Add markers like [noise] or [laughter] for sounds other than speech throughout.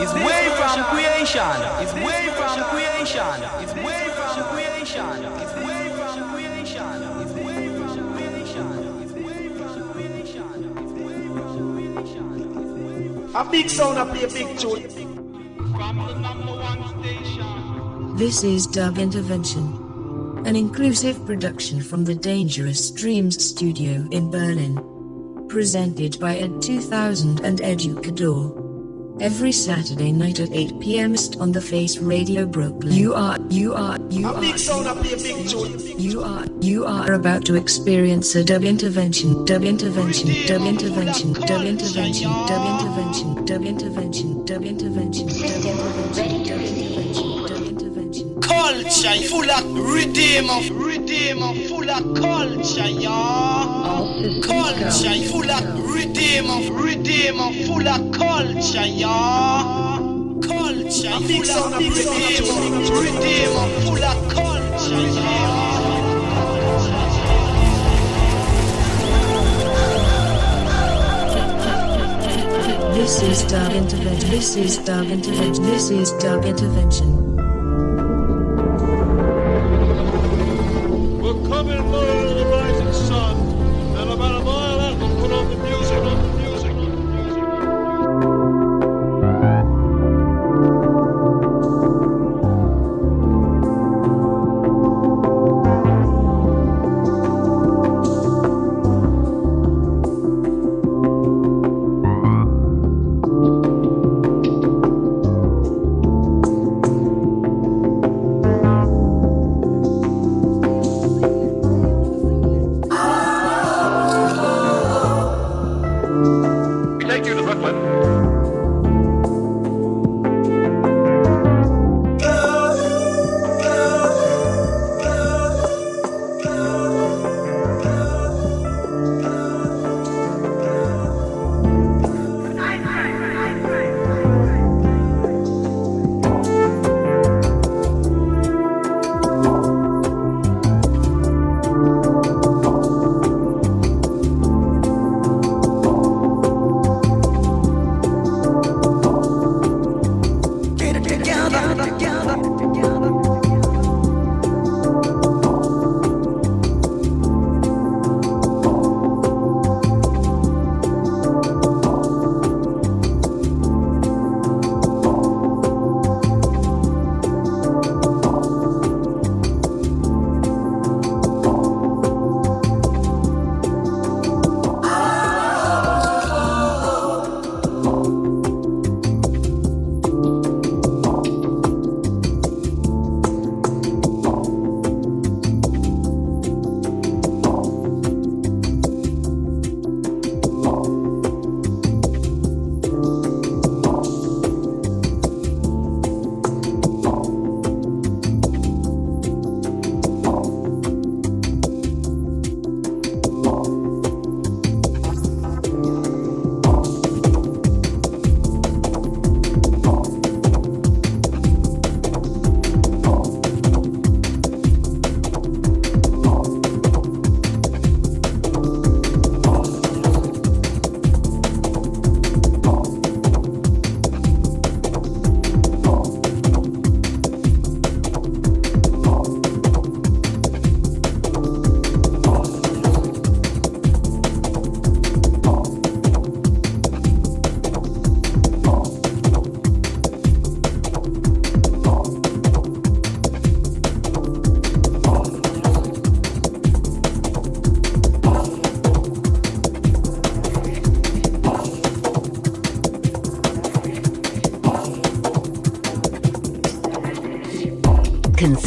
is way from creation. It's way from creation. It's way from creation. It's way from creation. It's way from creation. It's way from creation. It's way from creation. A big sound, I play a big tune. From the number one station. This is Dub Intervention, an inclusive production from the Dangerous Dreams studio in Berlin. Presented by Ed 2000 and Educador every Saturday night at 8 p.m. on the Face Radio Brooklyn. You are, you are, you a are. Big sound, a big, big. You are, you are about to experience a dub intervention, dub intervention, dub intervention, dub intervention, dub intervention, dub intervention, dub intervention, dub intervention. Dub intervention. Culture full of redeemer, redeemer, full of culture, y'all. Culture full of redeemer, redeemer, full of culture, y'all. Culture full of redeemer, redeemer, full of culture, y'all. This is dub intervention. This is dub intervention. This is dub intervention. Lord.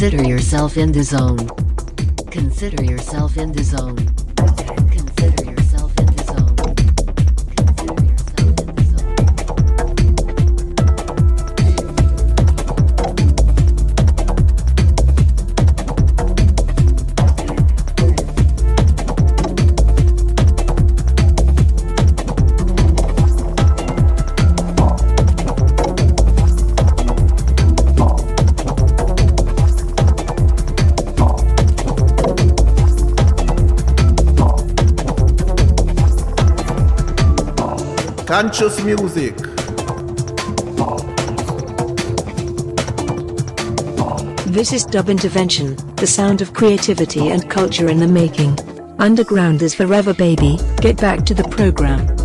Consider yourself in the zone. Consider yourself in the zone. conscious music. This is Dub Intervention, the sound of creativity and culture in the making. Underground is forever, baby. Get back to the program.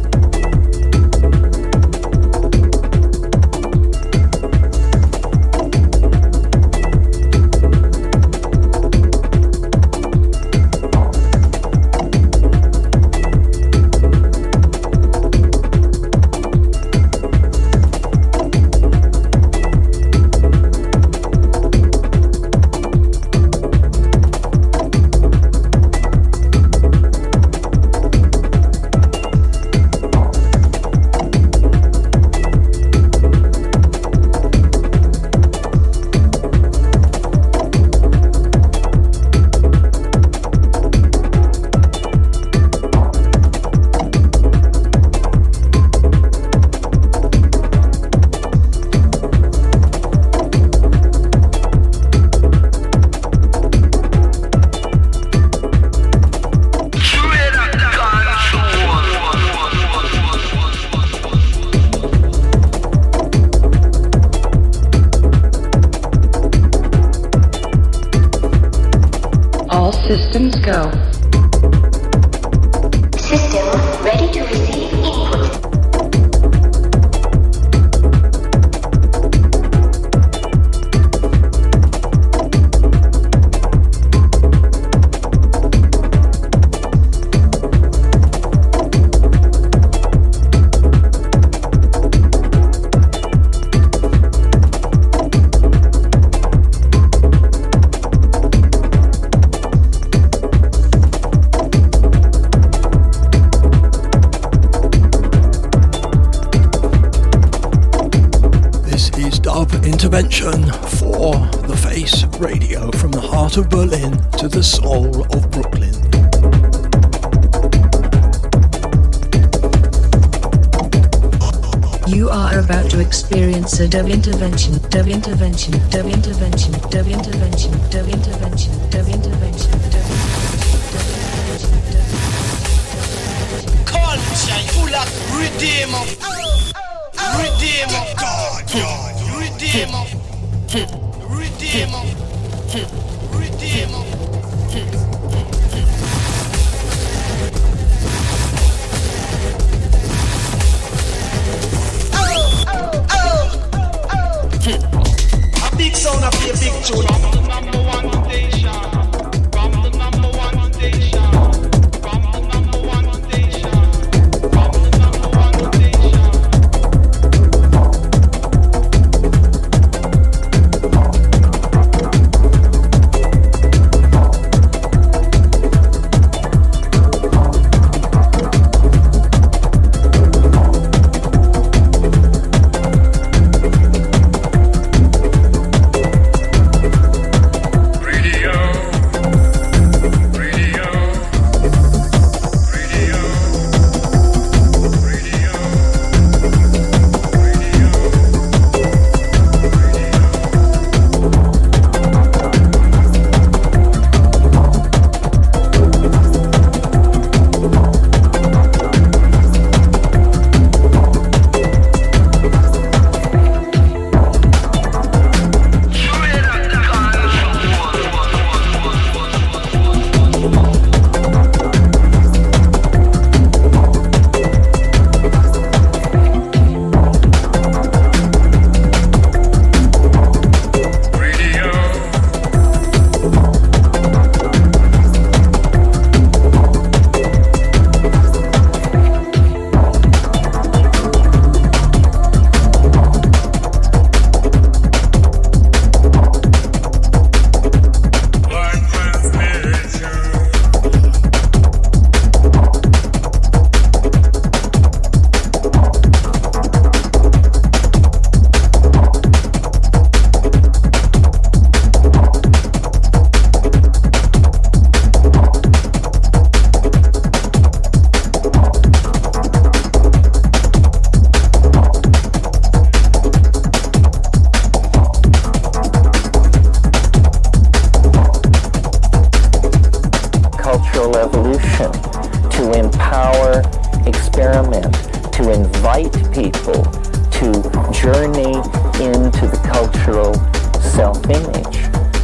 to empower, experiment, to invite people to journey into the cultural self-image.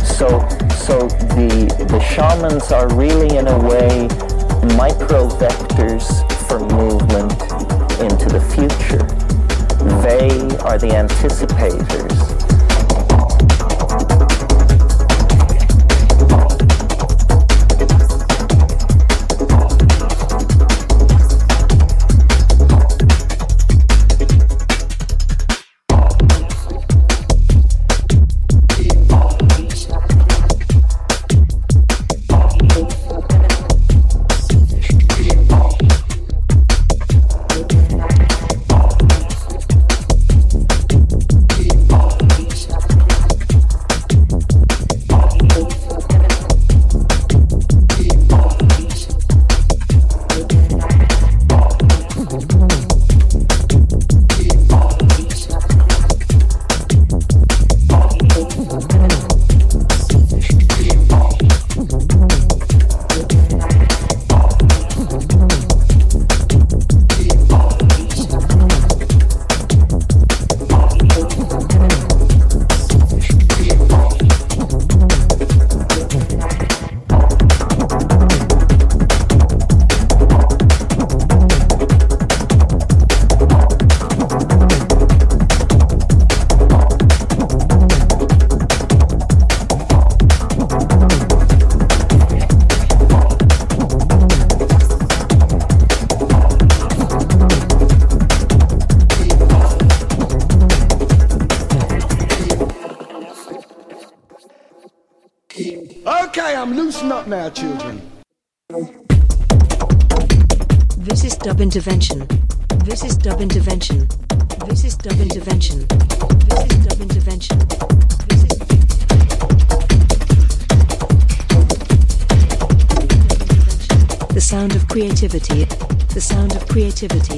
So, so the, the shamans are really, in a way, micro vectors for movement into the future. They are the anticipators Creativity.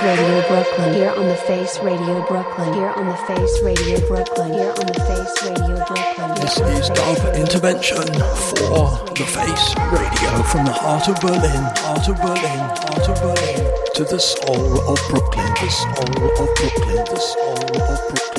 Face Radio Brooklyn. Here on the Face Radio Brooklyn. Here on the Face Radio Brooklyn. Here on the Face Radio Brooklyn. This is Dub Intervention for The Face Radio from the heart of Berlin, heart of Berlin, heart of Berlin, to the soul of Brooklyn, the soul of Brooklyn, the soul of Brooklyn.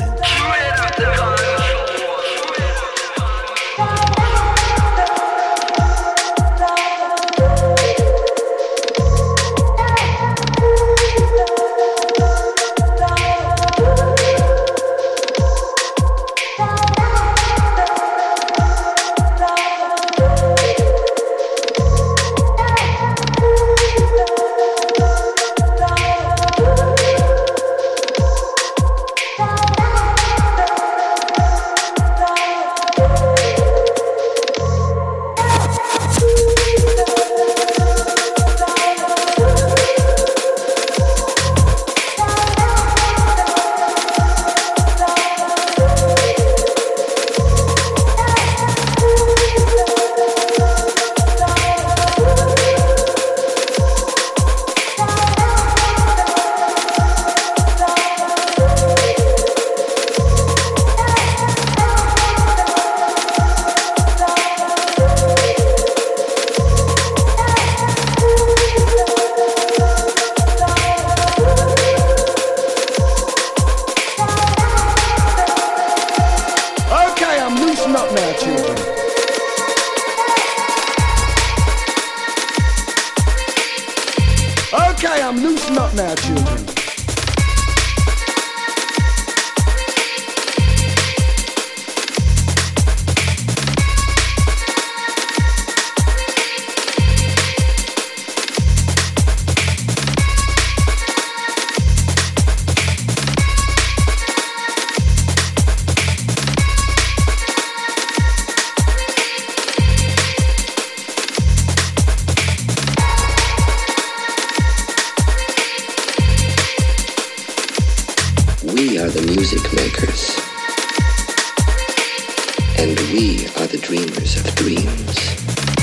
We are the music makers. And we are the dreamers of dreams.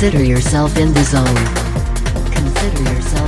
Consider yourself in the zone. Consider yourself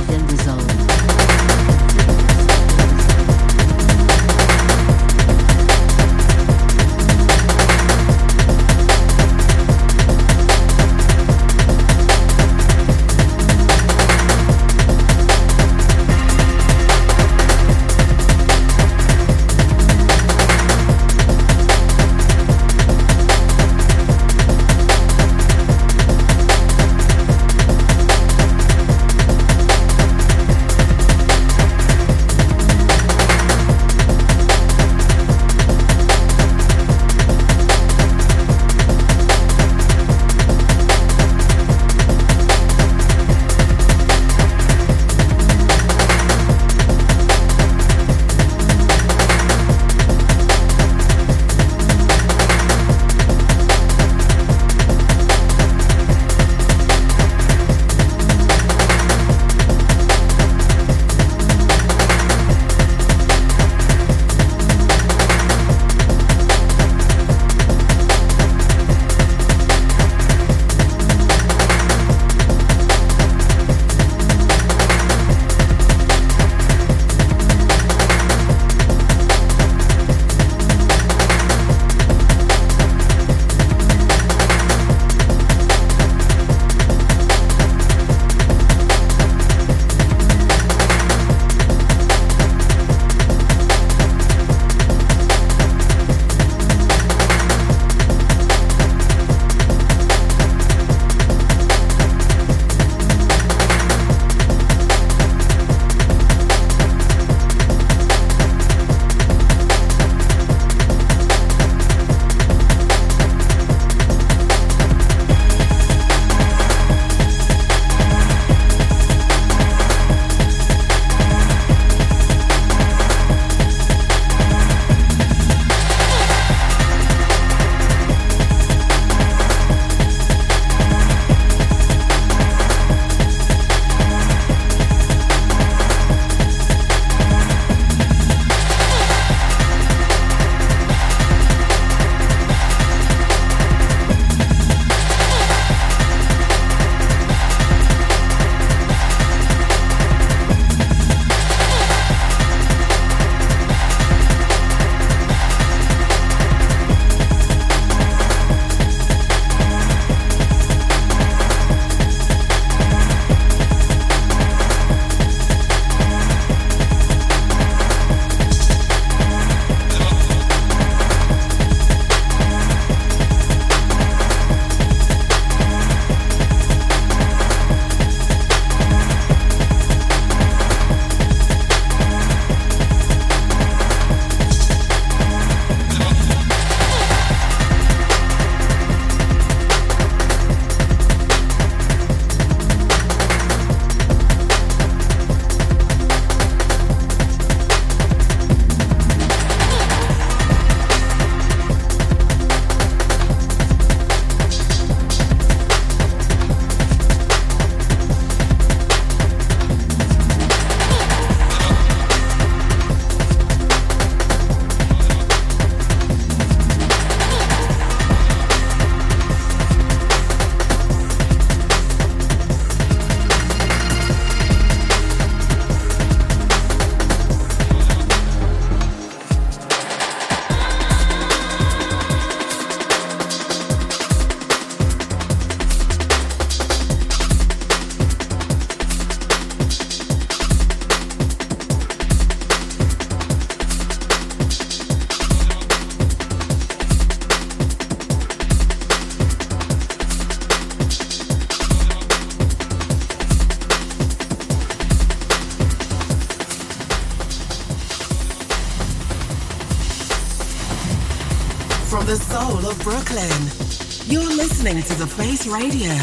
Radio.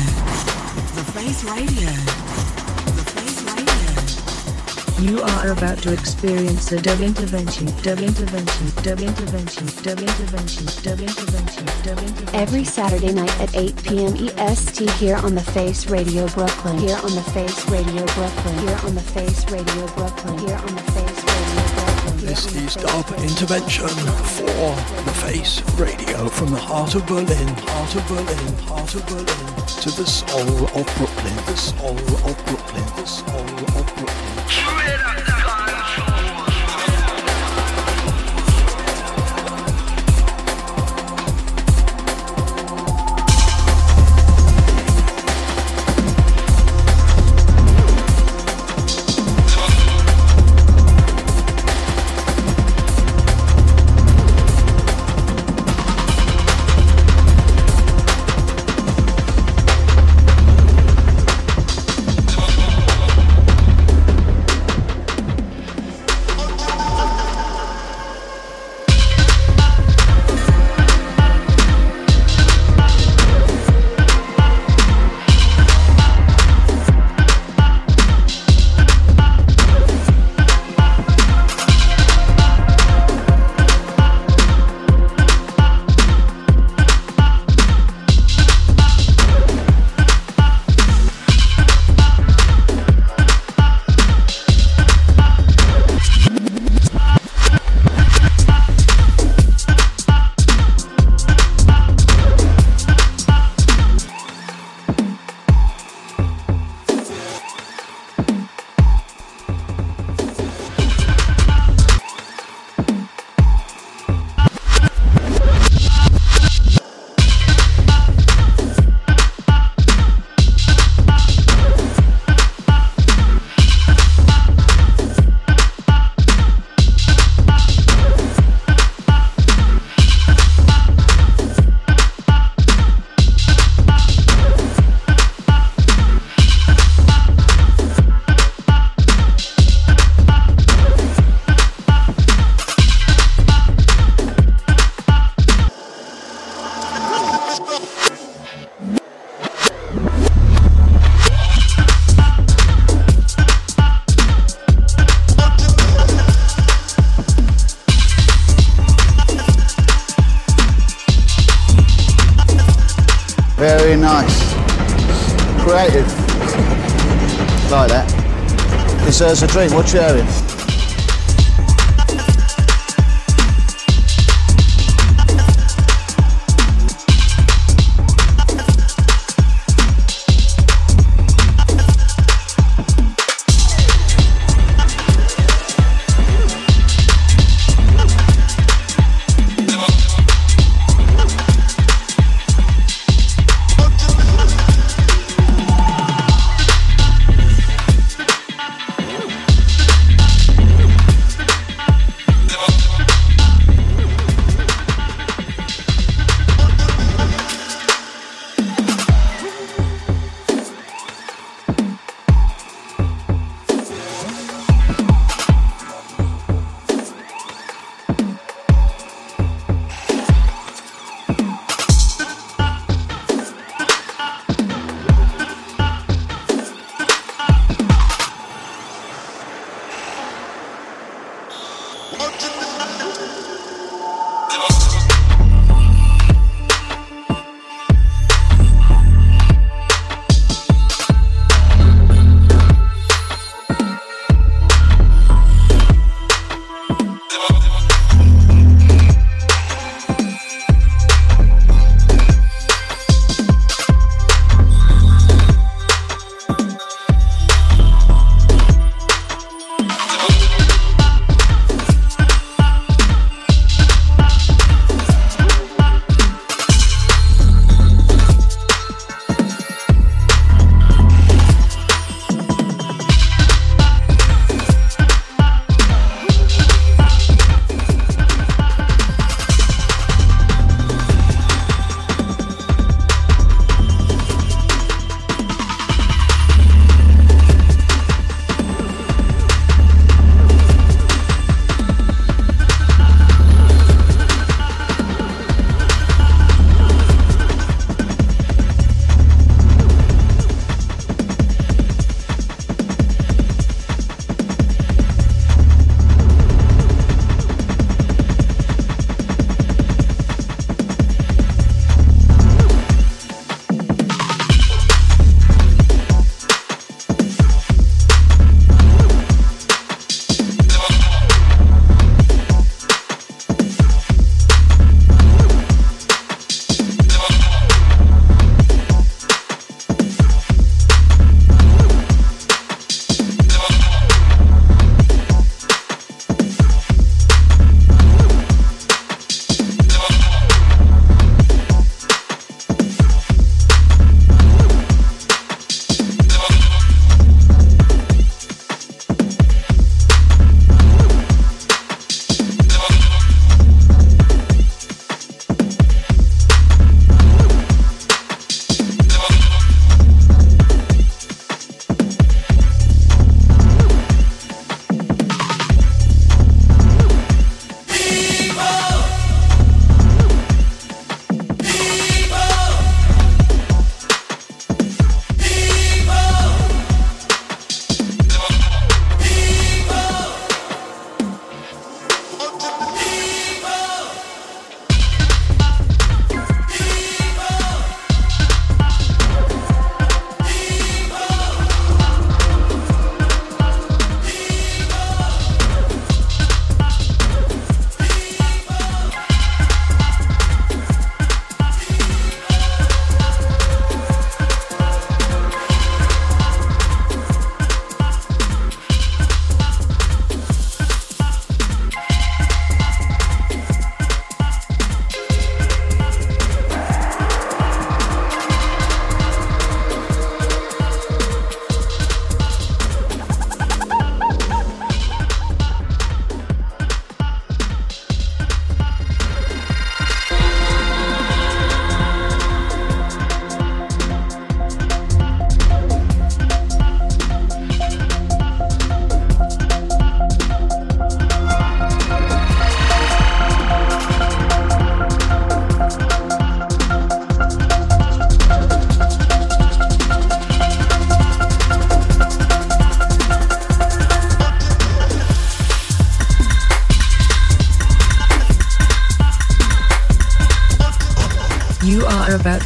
The Face Radio. The Face Radio. You are about to experience a dub intervention, dub intervention, dub intervention, dub intervention, dub intervention, dub intervention. Every Saturday night at 8 p.m. EST here on the Face Radio Brooklyn. Here on the Face Radio Brooklyn. Here on the Face Radio Brooklyn. Here on the. This is Dub Intervention for the Face Radio. From the heart of Berlin, heart of Berlin, heart of Berlin to the soul of Brooklyn, the soul of Brooklyn, the soul of drink. What you having?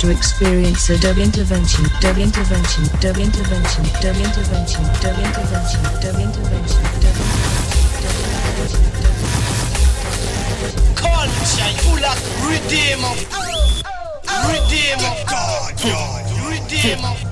To experience a dub intervention, dub intervention, dub intervention, dub intervention, dub intervention, dub intervention, dub Culture, you like redeemer. Oh, oh, oh. Redeemer. God, God. Redeemer. Redeemer.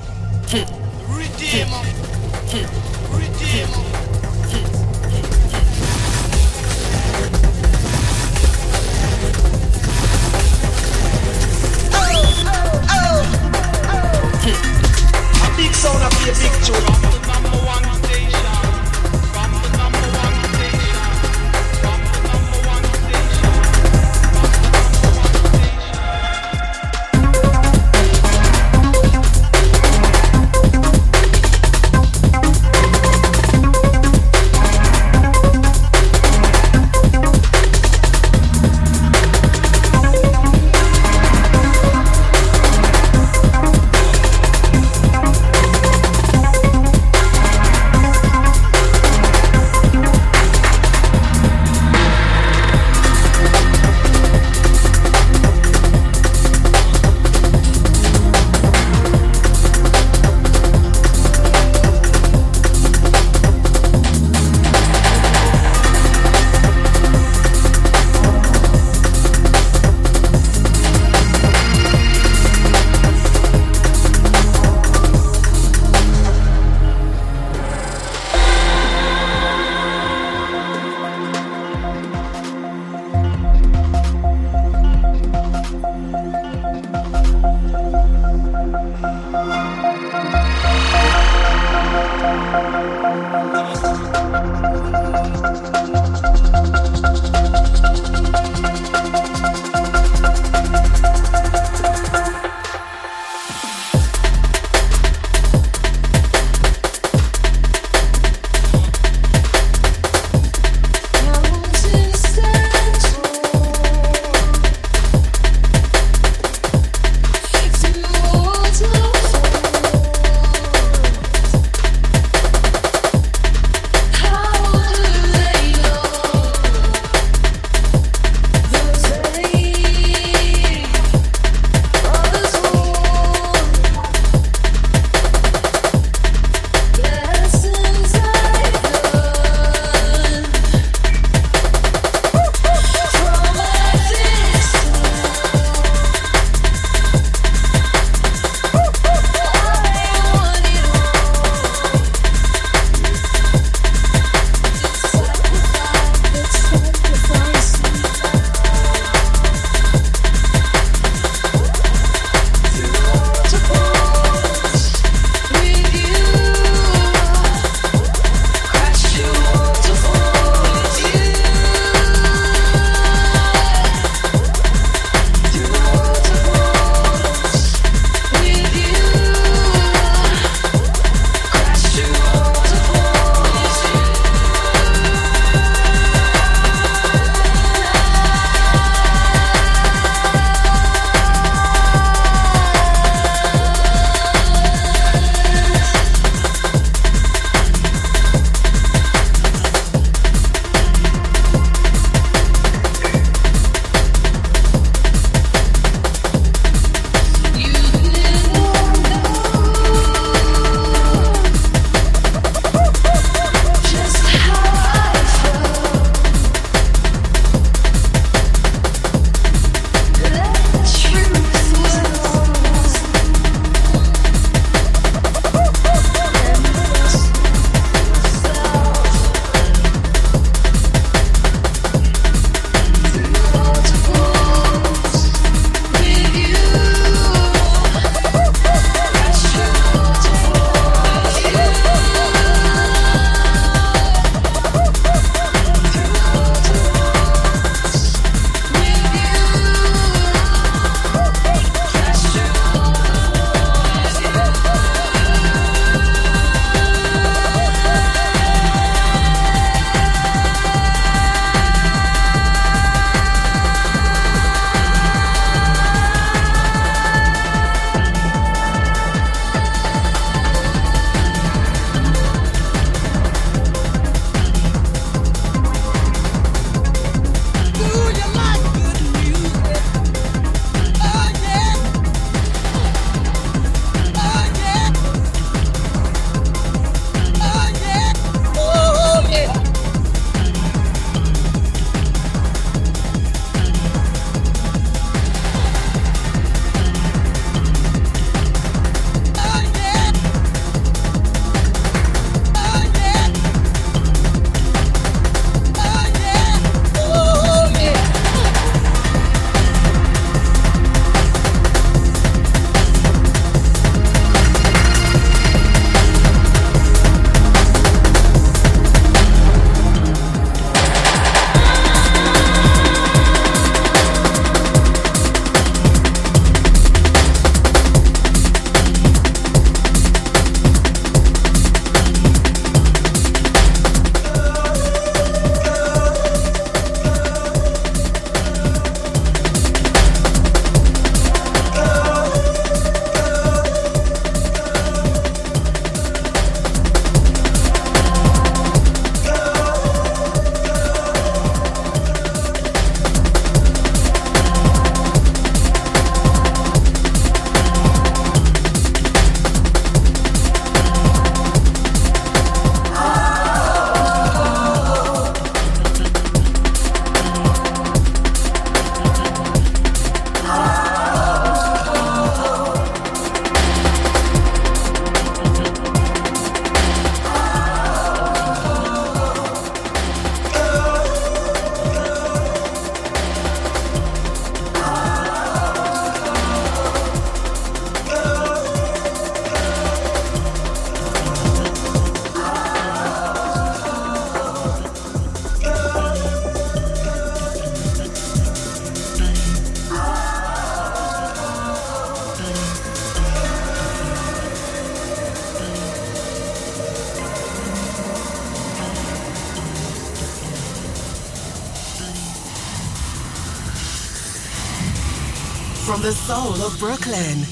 From the soul of Brooklyn,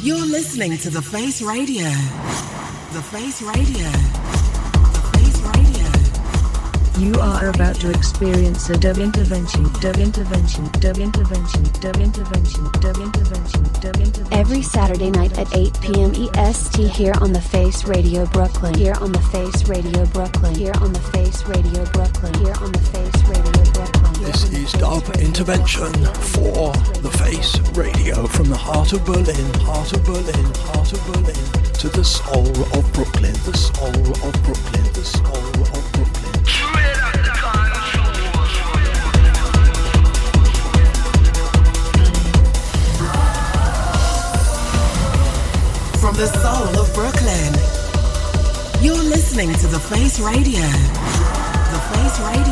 you're listening to The Face Radio. The Face Radio. The Face Radio. You are about to experience a dub intervention, dub intervention, dub intervention, dub intervention, dub intervention, dub intervention. Every Saturday night at 8 p.m. EST here on the Face Radio Brooklyn. Here on the Face Radio Brooklyn. Here on the Face Radio Brooklyn. Here on the Face Radio Brooklyn. This is Dub Intervention for The Face Radio from the heart of Berlin, heart of Berlin, heart of Berlin to the soul of Brooklyn, the soul of Brooklyn, the soul of Brooklyn. From the soul of Brooklyn, you're listening to The Face Radio. The Face Radio.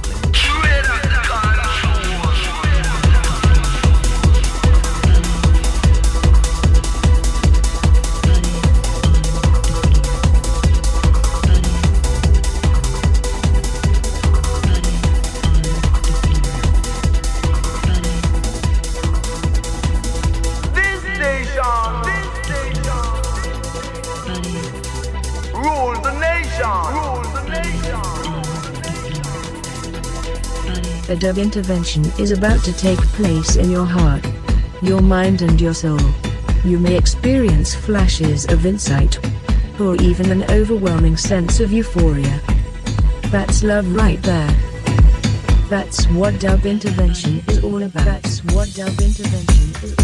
Dub intervention is about to take place in your heart, your mind, and your soul. You may experience flashes of insight, or even an overwhelming sense of euphoria. That's love right there. That's what dub intervention is all about. That's what dub intervention is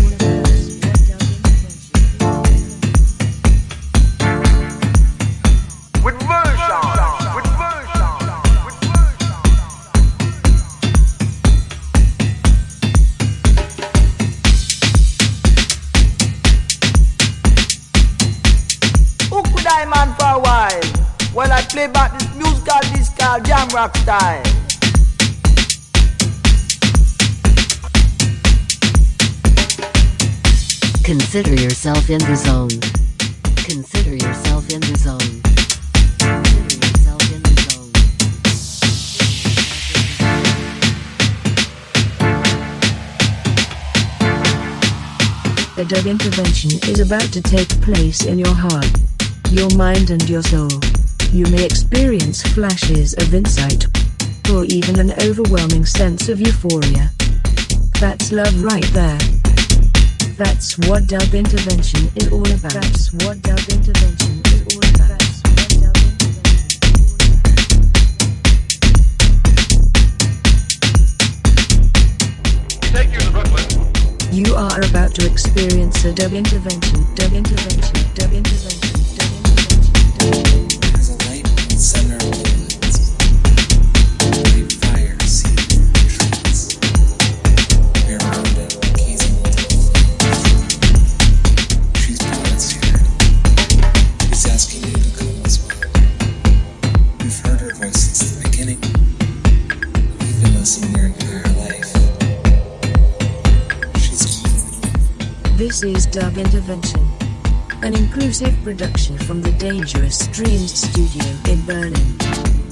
Rock style. Consider yourself in the zone. Consider yourself in the zone. Consider yourself in the zone. A dub intervention is about to take place in your heart, your mind, and your soul. You may experience flashes of insight, or even an overwhelming sense of euphoria. That's love right there. That's what dub intervention is all about. That's what dub intervention is all about. You are about to experience a dub intervention, dub intervention, dub intervention, dub intervention. As a Dub Intervention, an inclusive production from the Dangerous Dreams studio in Berlin.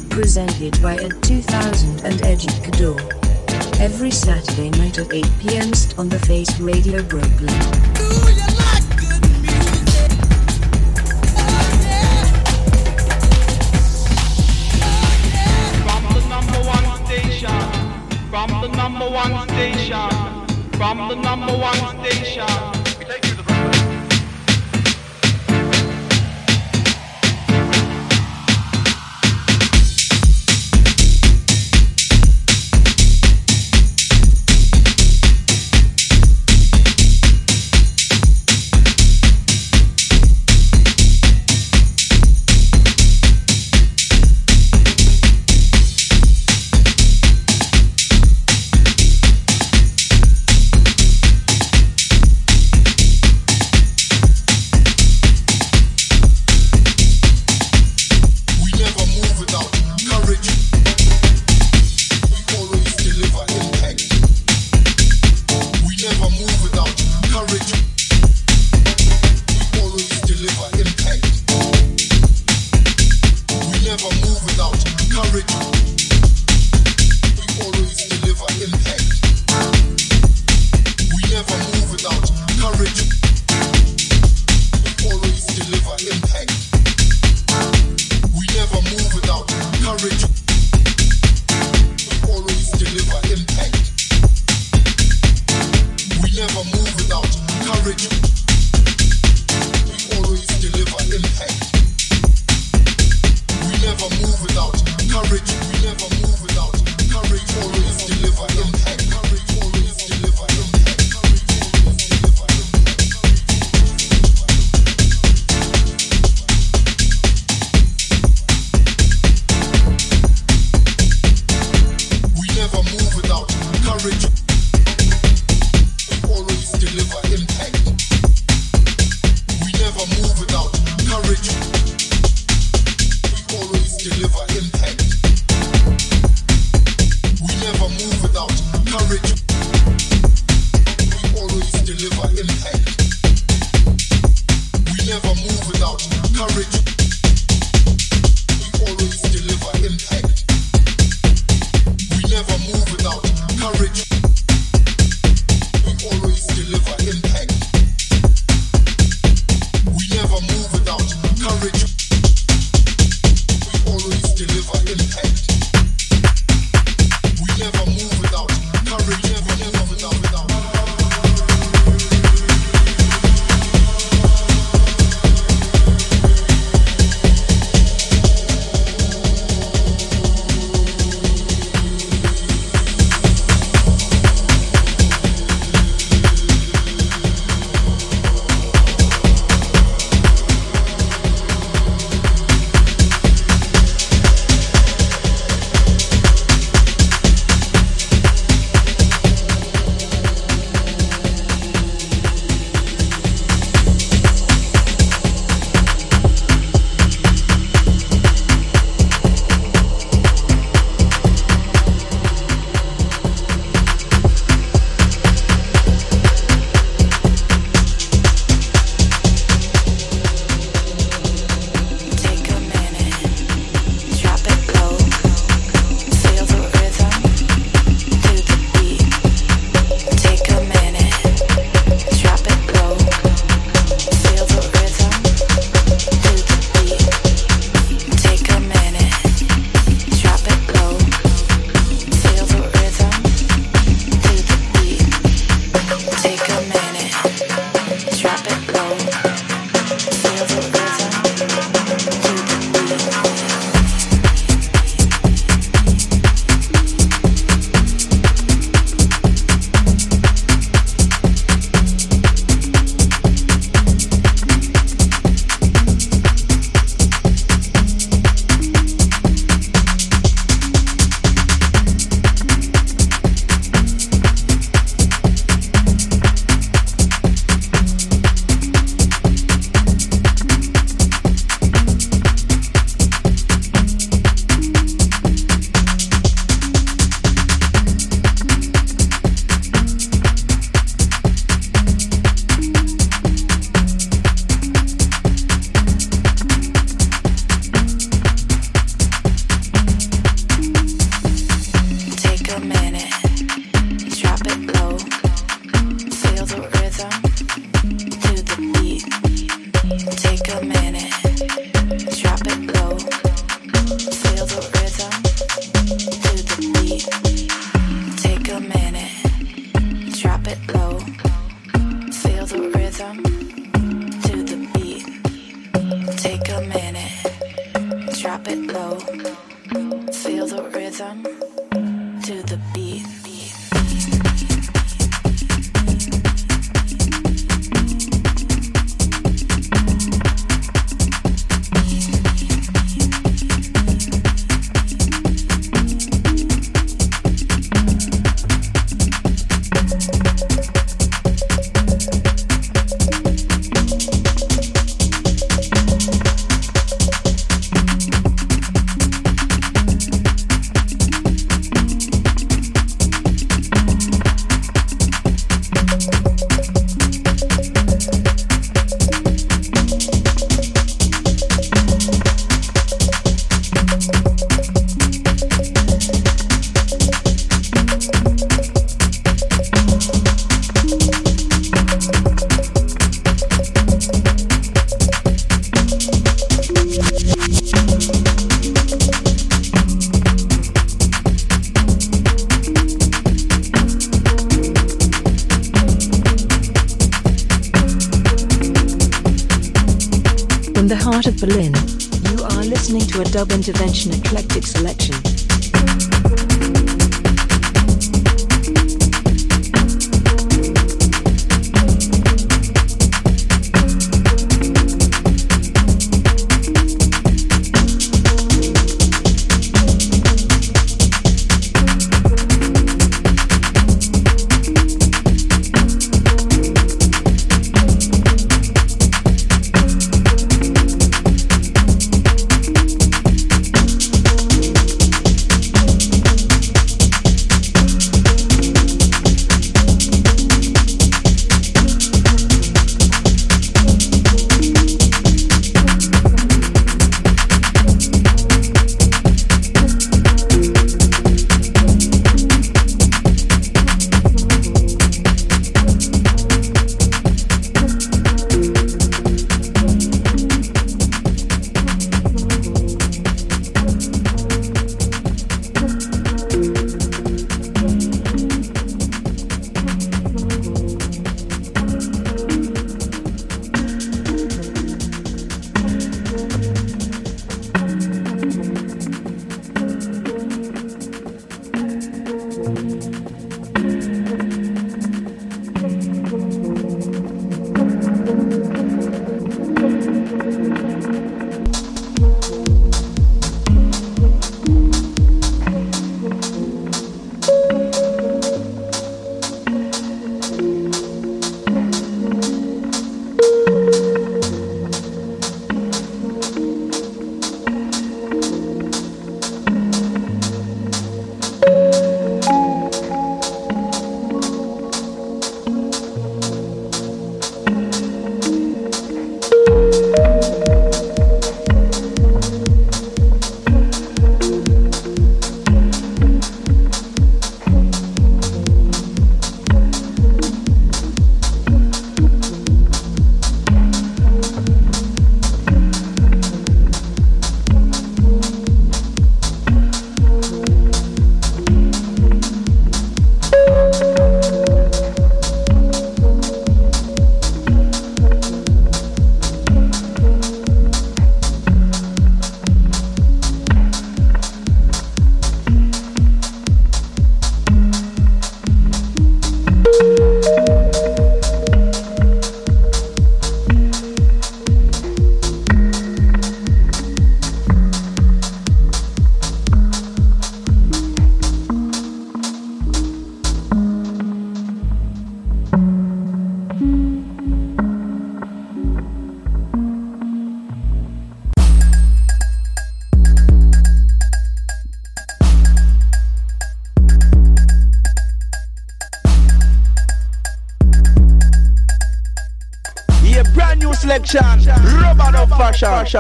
Presented by Ed 2000 and Educador. Every Saturday night at 8 p.m. on the Face Radio Brooklyn. From the number one dub intervention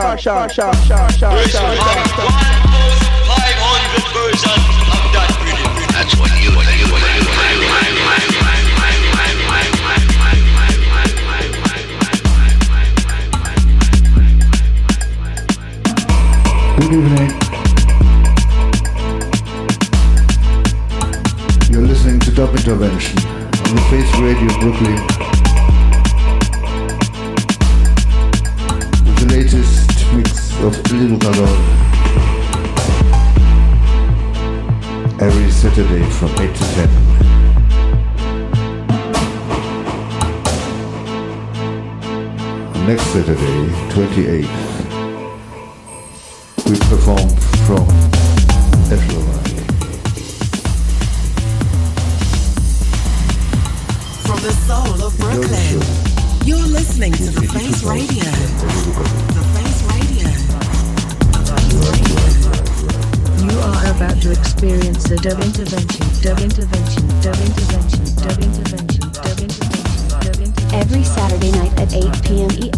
fashion. Sha, sha, sha, sha, sha,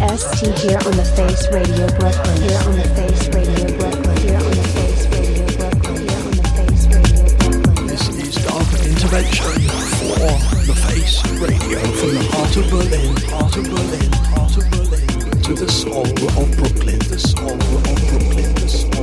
p.m. Here on the Face Radio Brooklyn. Here on the Face Radio Brooklyn. Here on the Face Radio Brooklyn. Here on the Face Radio Brooklyn. This is Dub Intervention for the Face Radio from the heart of Berlin, heart of Berlin, heart of Berlin to the soul of Brooklyn, the soul of Brooklyn, the soul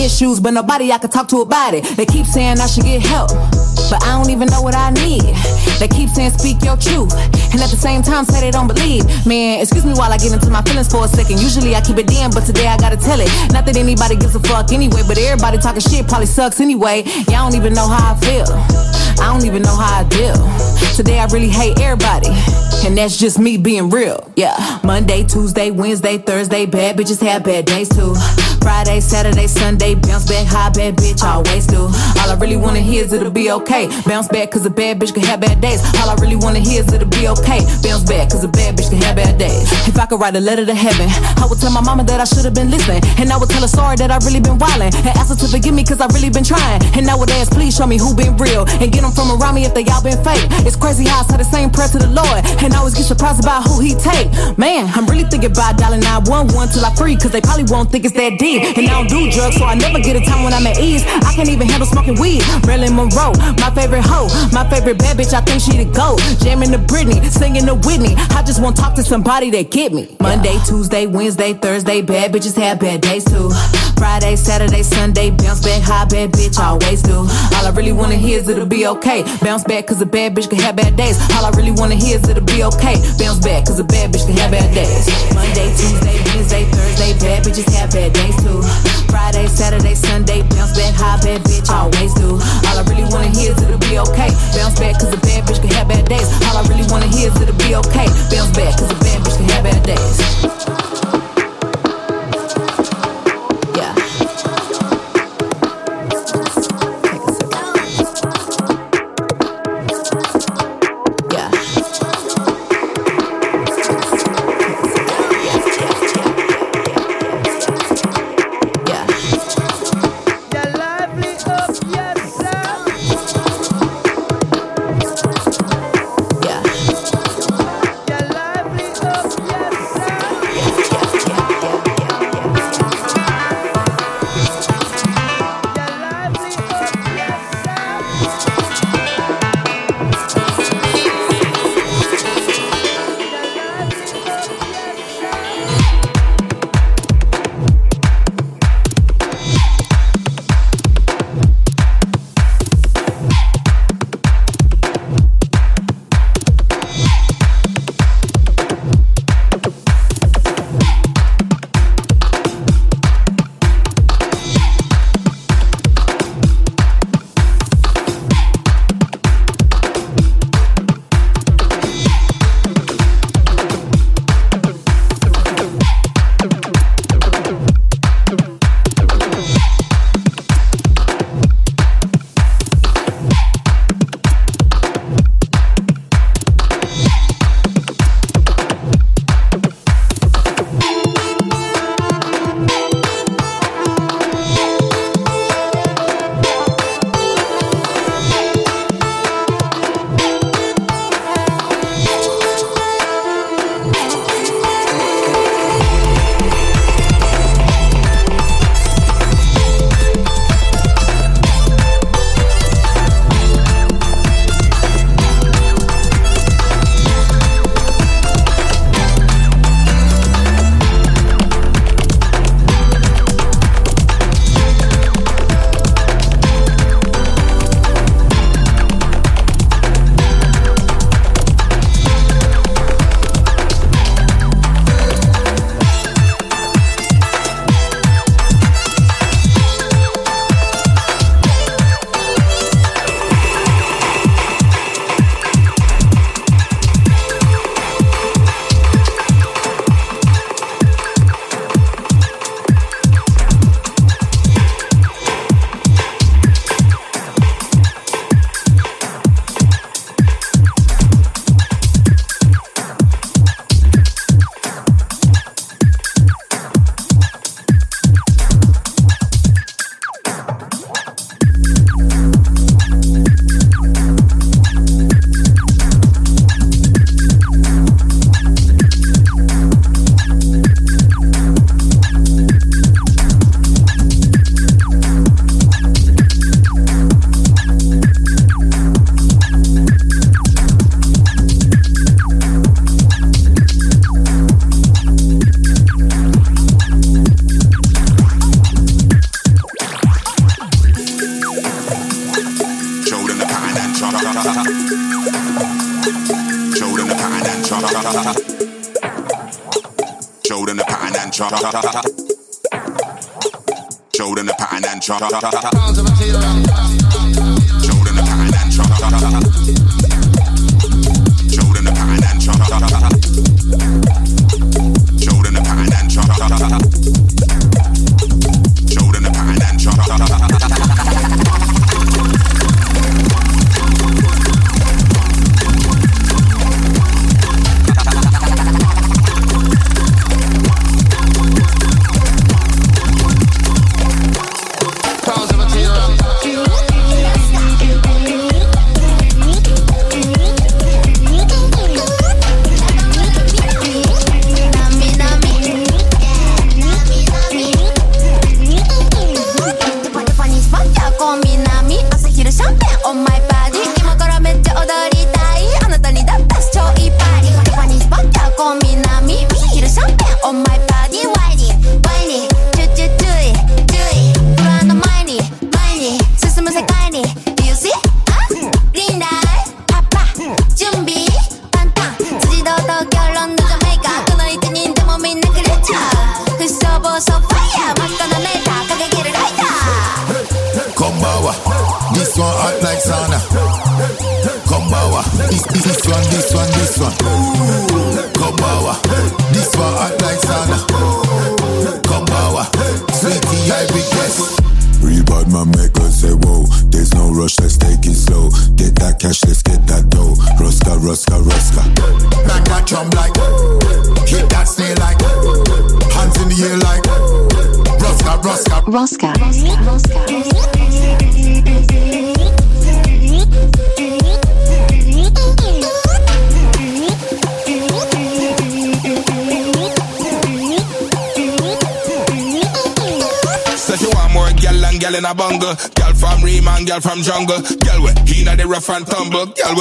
issues, but nobody I can talk to about it. They keep saying I should get help, but I don't even know what I need. They keep saying speak your truth, and at the same time say they don't believe. Man, excuse me while I get into my feelings for a second. Usually I keep it in, but today I gotta tell it. Not that anybody gives a fuck anyway, but everybody talking shit probably sucks anyway. Y'all don't even know how I feel. I don't even know how I deal. Today I really hate everybody. And that's just me being real. Yeah. Monday, Tuesday, Wednesday, Thursday, bad bitches have bad days too. Friday, Saturday, Sunday, bounce back high, bad bitch, always do. All I really wanna hear is it'll be okay. Bounce back cause a bad bitch can have bad days. All I really wanna hear is it'll be okay. Bounce back cause a bad bitch can have bad days. If I could write a letter to heaven, I would tell my mama that I should have been listening. And I would tell her sorry that I really been wildin'. And ask her to forgive me cause I really been trying. And I would ask, please show me who been real. And get them from around me if they all been fake. It's crazy how I say the same prayer to the Lord. And I always get surprised about who he take. Man, I'm really thinking about dialing 911 till I free. Cause they probably won't think it's that deep. And I don't do drugs, so I never get a time when I'm at ease. I can't even handle smoking weed. Marilyn Monroe, my favorite hoe. My favorite bad bitch, I think she the go. Jamming to Britney, singing to Whitney. I just want to talk to somebody that get me. Monday, Tuesday, Wednesday, Thursday, bad bitches have bad days too. Friday, Saturday, Sunday, bounce back high, bad bitch, always do. All I really wanna hear is it'll be okay. Bounce back cause a bad bitch can have bad days. All I really wanna hear is it'll be okay. Bounce back cause a bad bitch can have bad days. Monday, Tuesday, Wednesday, Thursday, bad bitches have bad days too. Friday, Saturday, Sunday, bounce back high, bad bitch, always do. All I really wanna hear is it'll be okay. Bounce back cause a bad bitch can have bad days. All I really wanna hear is it'll be okay. Bounce back cause a bad bitch can have bad days.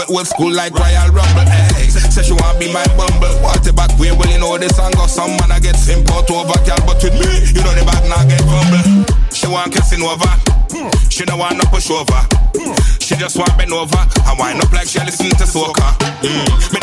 Old school like Royal Rumble. Hey, say she want be my bumble. Water back way, well you know the song go. Some man I get simple to over gal, but with me, you know the back now get fumble. She want kissing over. She don't want no push over. She just want bend over and wind up like she listen to soca. Mm.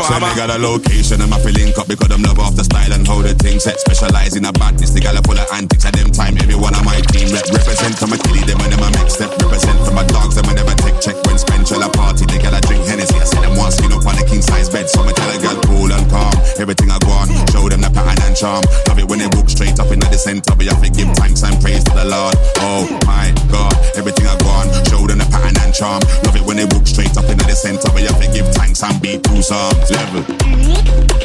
So they got a location, I'm a link up because them love off the style and how the thing set. Specialize in a badness, the gal are full of antics at them time. Every one of my team rep represent from a kitty, them and them a make step. Represent from my dogs, them and never take check when spend a party. They gal a drink Hennessy, I say them want skin up on the king size bed. So me tell a gal cool and calm. Everything I go on, show them the pattern and charm. Love it when they walk straight up in the center, but you have to give thanks and praise to the Lord. Oh my God, everything I go on, show them the and charm. Love it when they walk straight up into the center, but you have to give thanks and beat two songs. Level.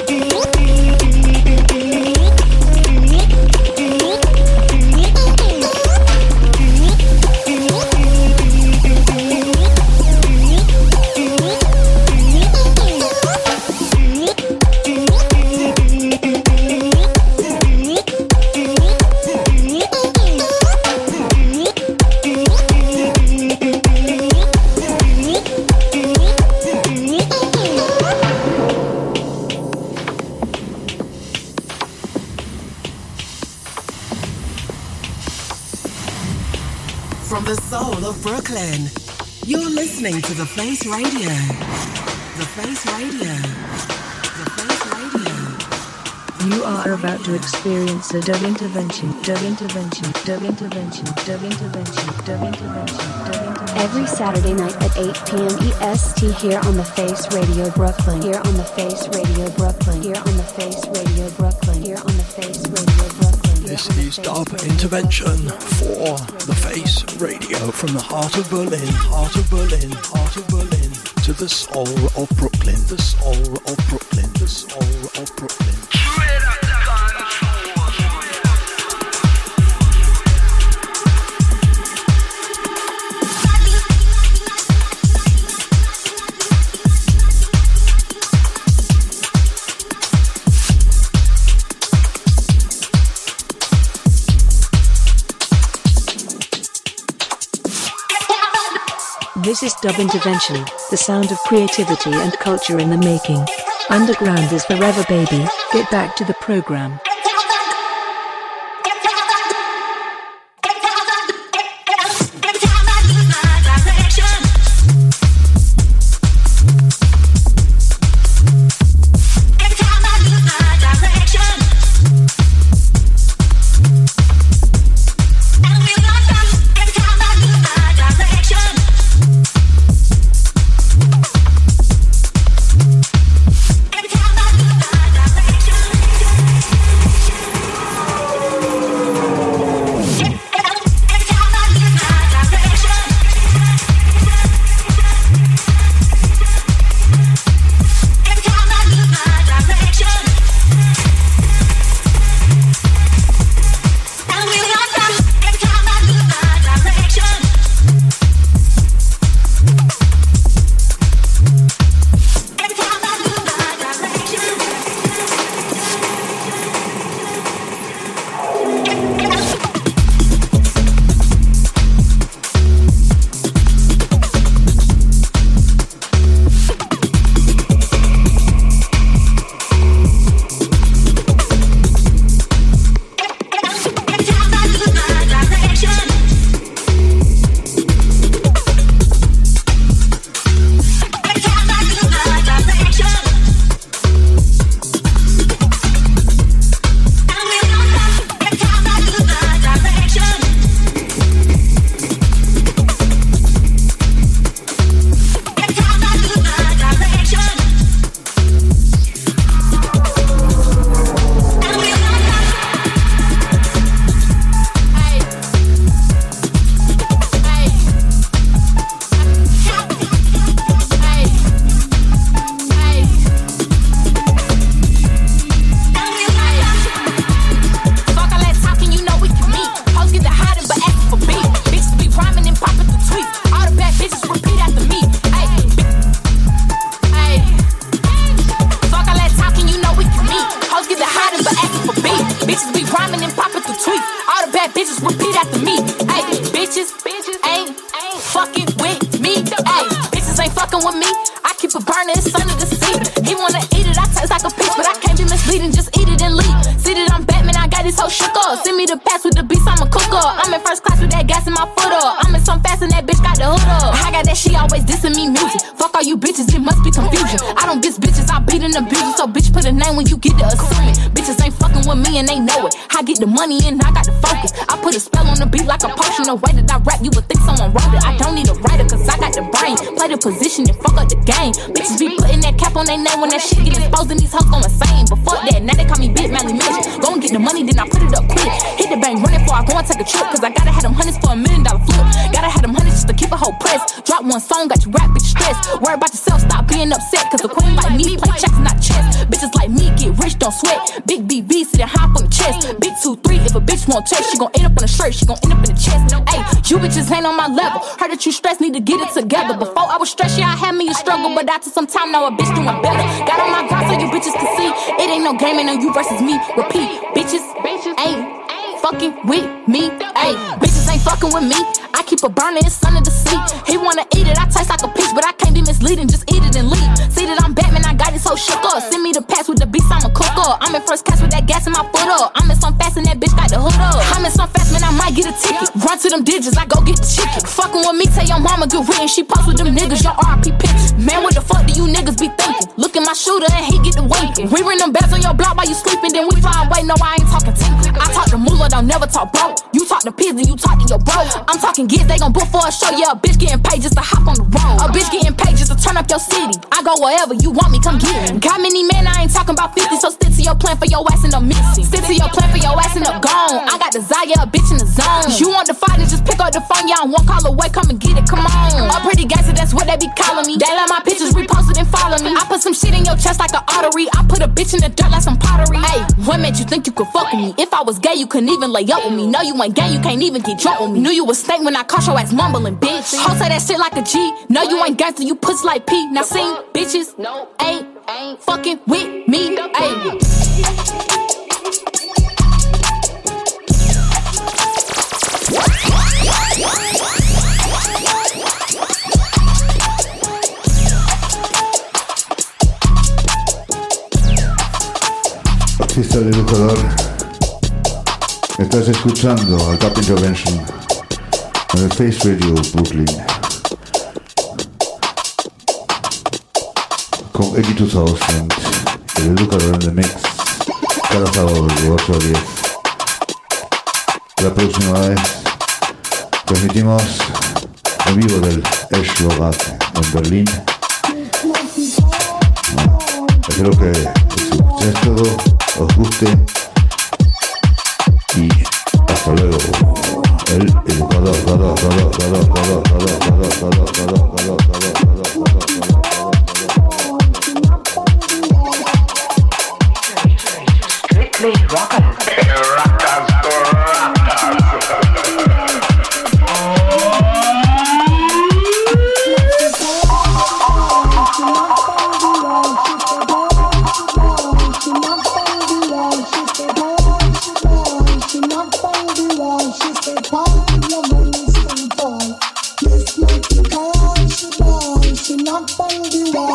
Brooklyn, you're listening to The Face Radio. The Face Radio. The Face Radio. You are about to experience a dub intervention, dub intervention, dub intervention, dub intervention, dub intervention, dub intervention. Every Saturday night at 8 p.m. EST here on the Face Radio Brooklyn. Here on the Face Radio Brooklyn. Here on the Face Radio Brooklyn. Here on the Face Radio Brooklyn. This is Dub Intervention for the Face Radio. From the heart of Berlin, heart of Berlin, heart of Berlin to the soul of Brooklyn, the soul of Brooklyn, This is Dub Intervention, the sound of creativity and culture in the making. Underground is forever, baby. Get back to the program. Some time, a bitch doing better. Got on my grind so you bitches can see. It ain't no game, ain't no you versus me. Repeat, bitches bitches ain't fucking with me. Ayy, bitches ain't fucking with me. I keep a burner, it's under the seat. He wanna eat it, I taste like a peach, but I can't be misleading. Just eat it and leave. See that I'm Batman, I got this whole shook up. Send me the pass with the beats, I'm a cook up. I'm in first class with that gas in my I get a ticket. Run to them digits, I go get the chicken. Fucking with me, tell your mama good written. She post with them niggas, your RP pictures. Man, what the fuck do you niggas be thinking? Look at my shooter and he get the winking. We ring them bells on your block while you sleeping, then we fly away. No, I ain't talking tinker. I talk to Moolah, don't never talk broke. You talk to pigs and you talk to your bro. I'm talking gigs, they gon' book for a show. Yeah, a bitch getting paid just to hop on the road. A bitch getting paid just to turn up your city. I go wherever you want me, come get me. Got many men, I ain't talking about 50, so stick to your plan for your ass and I'm missing. Stick to your plan for your ass and I'm gone. I got desire, a bitch in the zone. You want the fight, then just pick up the phone, y'all one call away, come and get it, come on. A pretty gangster, that's what they be calling me. They let my pictures reposted and follow me. I put some shit in your chest like an artery. I put a bitch in the dirt like some pottery. Hey, what made you think you could fuck with me? If I was gay, you couldn't even lay up with me. No, you ain't gay, you can't even get drunk with me. Knew you was stank when I caught your ass mumbling, bitch. Ho say that shit like a G. No, you ain't gangster, you puss like P. Now sing, bitches, no, ain't, ain't fucking with me. Ayy. Artista del educador. Estás escuchando a Cap Intervention en el Face Radio Brooklyn. Con Eddie 2000, el educador en the mix. Cada sábado de 8 a 10. La próxima vez transmitimos en vivo del Eschlogat en Berlín. Espero que escuchéis todo, os guste Strictly rockers. Rockers.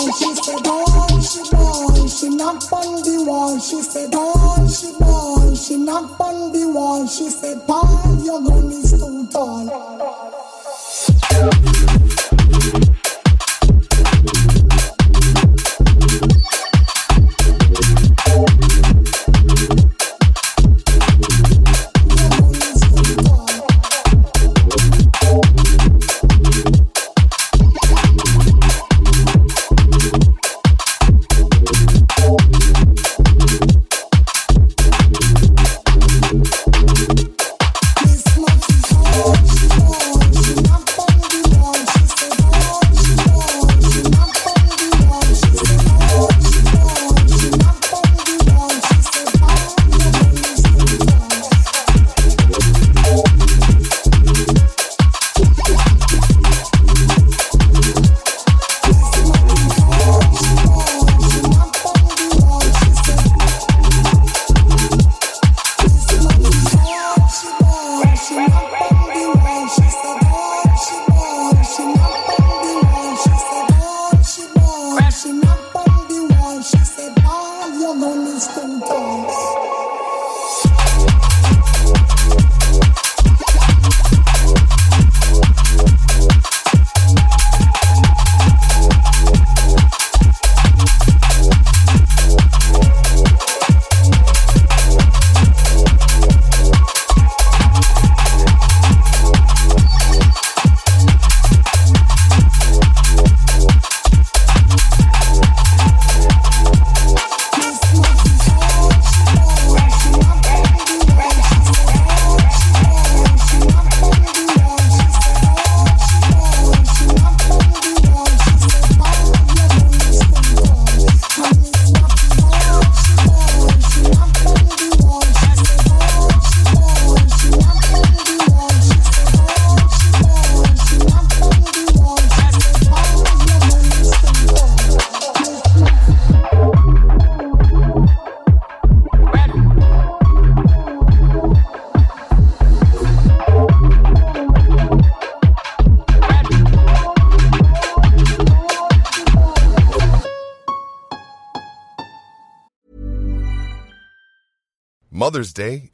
boy, she said boy, she boy, she knocked on the wall, she said boy, she boy, she knocked on the wall, she said boy, your gun is too tall.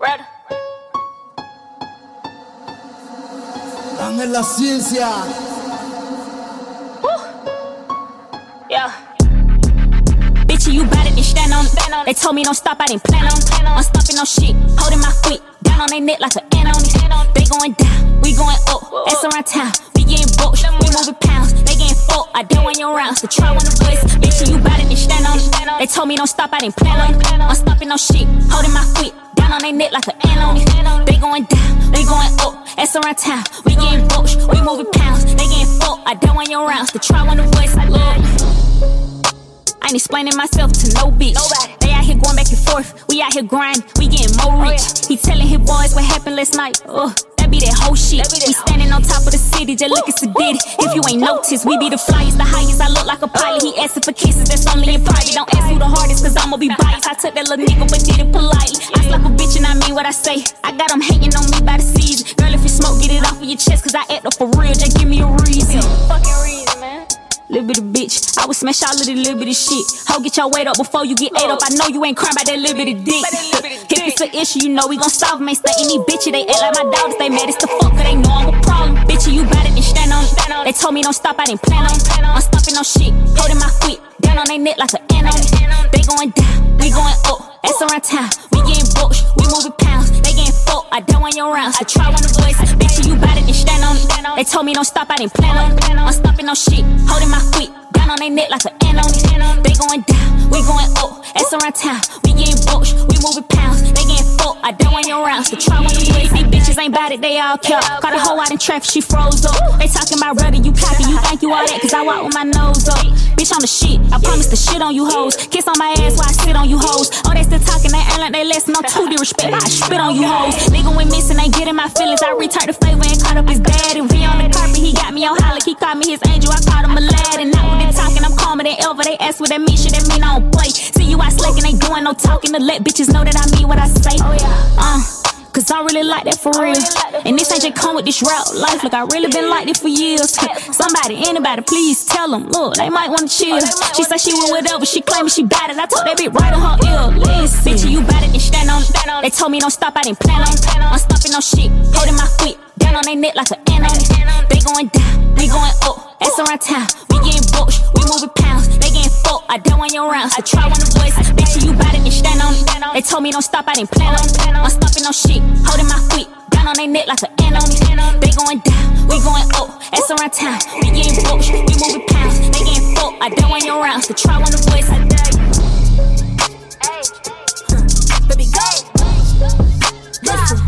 Red. Dame la ciencia. Yeah. Bitch, you better than stand on it. They told me don't stop, I didn't plan on it. I'm stopping no shit, holding my feet down on their neck like an ant on it. They going down, we going up. Ass around town, we getting booked. We moving pounds, they. I don't want your rounds to try one of voice. Bitch, you better than stand on it. They told me don't stop, I didn't plan on it. I'm stopping no shit, holding my feet down on their neck like an ant on it. They going down, they going up. Ass around town, we getting booked. We moving pounds, they getting fucked. I don't want your rounds to try one of voice. Look. I ain't explaining myself to no bitch. They out here going back and forth. We out here grinding. We getting more oh, rich. He telling his boys what happened last night. Ugh. That be that whole shit. We standing on top of the city, just looking sedated. If you ain't noticed, we be the flyest, the highest. I look like a pilot. He asking for kisses, that's only in private. Don't ask who the hardest, cause I'ma be biased. I took that little nigga, but did it politely. I slap a bitch and I mean what I say. I got them hating on me by the season. Girl, if you smoke, get it off of your chest, cause I act up for real. Just give me a reason. Fucking reason. Little bitty bitch, I would smash all of the little bitty shit. Ho, get your weight up before you get ate up. I know you ain't crying about that little bitty dick. If it's an issue, you know we gon' solve 'em. Ain't stunting these bitches, they act like my dogs. They mad as the fuck, cause they know I'm a problem. Bitch, you better than stand on it. They told me don't stop, I didn't plan on it. I'm stopping no shit, holding my feet down on their neck like an on it. They going down, we going up. Ass around town, we getting booked, we moving pounds. They getting fucked, I don't want your rounds. I try one the voice, bitch, you better than stand on it. They told me don't stop, I didn't plan on it. I'm stopping no shit, holding my feet down on their neck like an ant on it. They going down, we going up. Ass around town, we getting booked, we moving pounds. Fucked, I don't want your rounds. To try one voice, these bitches ain't bout it, they all kill. Got a hoe out in traffic, she froze up. They talking about brother, you copy, you think you all that, cause I walk with my nose up. Bitch, on the shit, I promise to shit on you hoes. Kiss on my ass while I sit on you hoes. Oh, they still talking, they ain't like they listen. I'm too disrespect, I spit on you hoes. Nigga went missing, ain't getting my feelings. I return the favor and caught up his dad. And we on the carpet, he got me on holic. He called me his angel, I called him a lad. And now when they talking, I'm calmer than ever. They ask what that mean, shit that mean I don't play. See you out slacking, ain't doing no talking to let bitches know that I mean what I say. Oh yeah, uh. Cause I really like that for real. And this ain't just come with this rap life. Look, I really been like this for years. [laughs] Somebody, anybody, please tell them. Look, they might wanna chill. She said she went whatever, she claiming she bad it. I told that bitch right on her ear. Listen, bitch, you better than stand on it. They told me don't stop, I didn't plan on it. I'm stopping no shit, holding my feet down on their neck like an on it. They going down, we going up. Ass around town, we getting booked, we moving pounds. They getting fucked, I don't want your rounds. I try one of voice, bitch, you better than stand on it. They told me don't stop, I didn't plan on it. I'm stopping no shit, holding my feet down on their neck like an on it. They going down, we going up. Ass around town, we getting booked, we moving pounds. They getting fucked, I don't want your rounds. To try one of voice, I. Baby, go. Listen,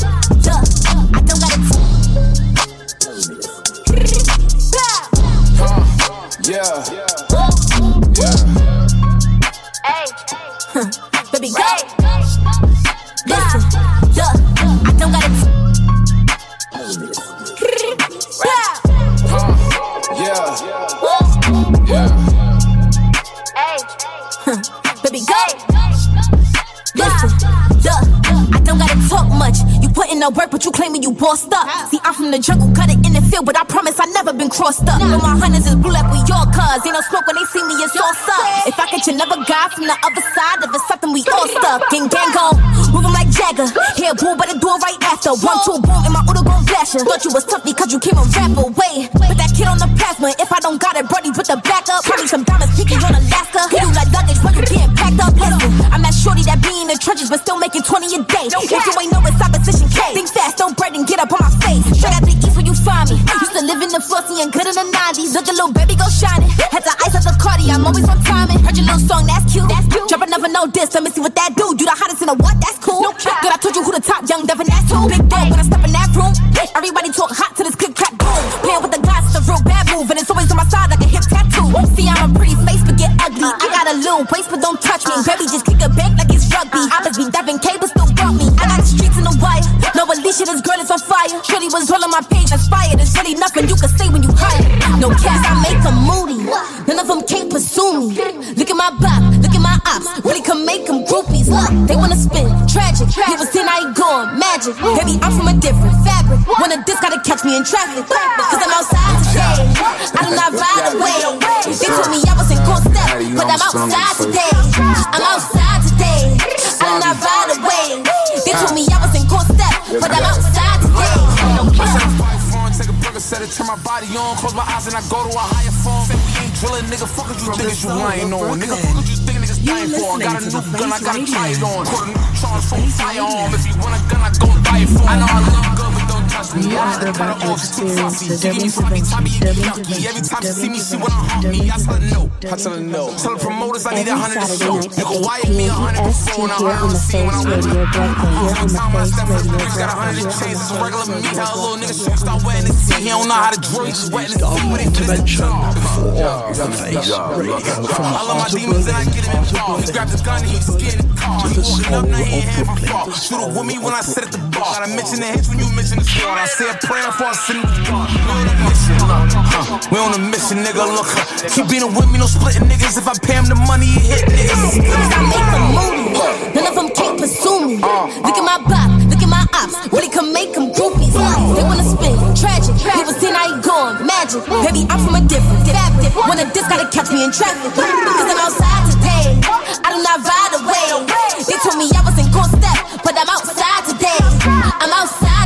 duh, I don't gotta. Yeah. Yeah. Hey. Baby, go. Listen, duh, I don't. Yeah. Baby, go. Listen, I don't gotta talk much. You put in the work, but you claiming you bossed up. See, I'm from the jungle, cut it in the field, but I promise I never been crossed up. But my hunters is blue like we your cuz. Ain't no smoke when they see me, it's all up. If I catch another guy from the other side, if it's something we all stuck. Gang gang go, move like Jagger. Here, boom, but do it right after. One, two, boom, and my Udo gon' flash. Thought you was tough because you came a rap away. Put that kid on the plasma. If I don't got it, Brody, put the back up. Me some diamonds, picky on Alaska. You like luggage when you getting packed up. Listen, I'm that shorty Shorty that be in the trenches, but still making 20 a day. If you ain't know it's opposition K. Think fast, don't break and get up on my face. Straight out the east where you find me. Used to live in the flossy and good in the 90s. Look a little baby go shining. Had to ice up the Cardi, I'm always on timing. Heard your little song, that's cute. That's cute. Drop another no diss, let me see what that do. You the hottest in the what? That's cool. no Good, I told you who the top young Devin, that's who. Big dog when I step in that room. Everybody talk hot to this click clack boom. Playing with the glass, it's a real bad move, and it's always on my side like a hip tattoo. See, I'm a pretty face, but get ugly. Uh-uh. I got a little waist, but don't touch me. Uh-huh. Baby, just kick a bank like it's rugby. Uh-huh. Oppers be Devin K, in the wire. No Alicia, this girl is on fire. Shorty was all on my page, inspired. There's really nothing you can say when you hire. No caps, I make them moody. None of them can't pursue me. Look at my back, look at my ops. Really can make them groupies. Look, they wanna spin, tragic. He was in, I ain't going magic. Baby, I'm from a different fabric. When a disc gotta catch me in traffic. Cause I'm outside today. I do not ride away. They told me I wasn't gon' step, but I'm outside today. I'm outside today. I do not ride. They told me I wasn't gon' step, but I'm outside today. Take a burger, set it, turn my body on, close my eyes and I go to a higher form. Say we ain't drilling, nigga. Fuck what you think you lying on, nigga. Fuck what you think niggas dying for. Got a new gun, I gotta try it on. Put a new charge for a firearm. If you want a gun, I gon' buy it for. I know I look good, but don't touch me. I had too fussy. Me from every time you get yucky. Every time she see me, she wanna hump me. I tell her no. I tell her no. Tell the promoters I need a hundred to show. Nigga, wire me a hundred before and a hundred to see when I'm Time I step in the bitch, got a hundred chains. It's regular me. How a little nigga shoot, start wetting his teeth. He don't know how to drill, he's wetting his teeth. With his Intervention for the face radio the I my demons and I get him involved. He grabbed his gun and he's scared of the car. He holding up, now he. Shoot it with me when I sit at the bar. Gotta mention the hits when you mention the squad. I say a prayer for I send the God. We on a mission, look. Huh. Uh, we on a mission, nigga, look. huh. Keep being with me, no splitting niggas. If I pay him the money, he hit niggas. I make them moody. None of them can't pursue me. Uh, look at my back, look at my ops. Really can make them groupies. They wanna spin, tragic. He was in, I ain't going magic. Baby, I'm from a different fabric. When a disc gotta catch me in traffic. Cause I'm outside today. I do not ride away. They told me I wasn't gon' step, but I'm outside today. I'm outside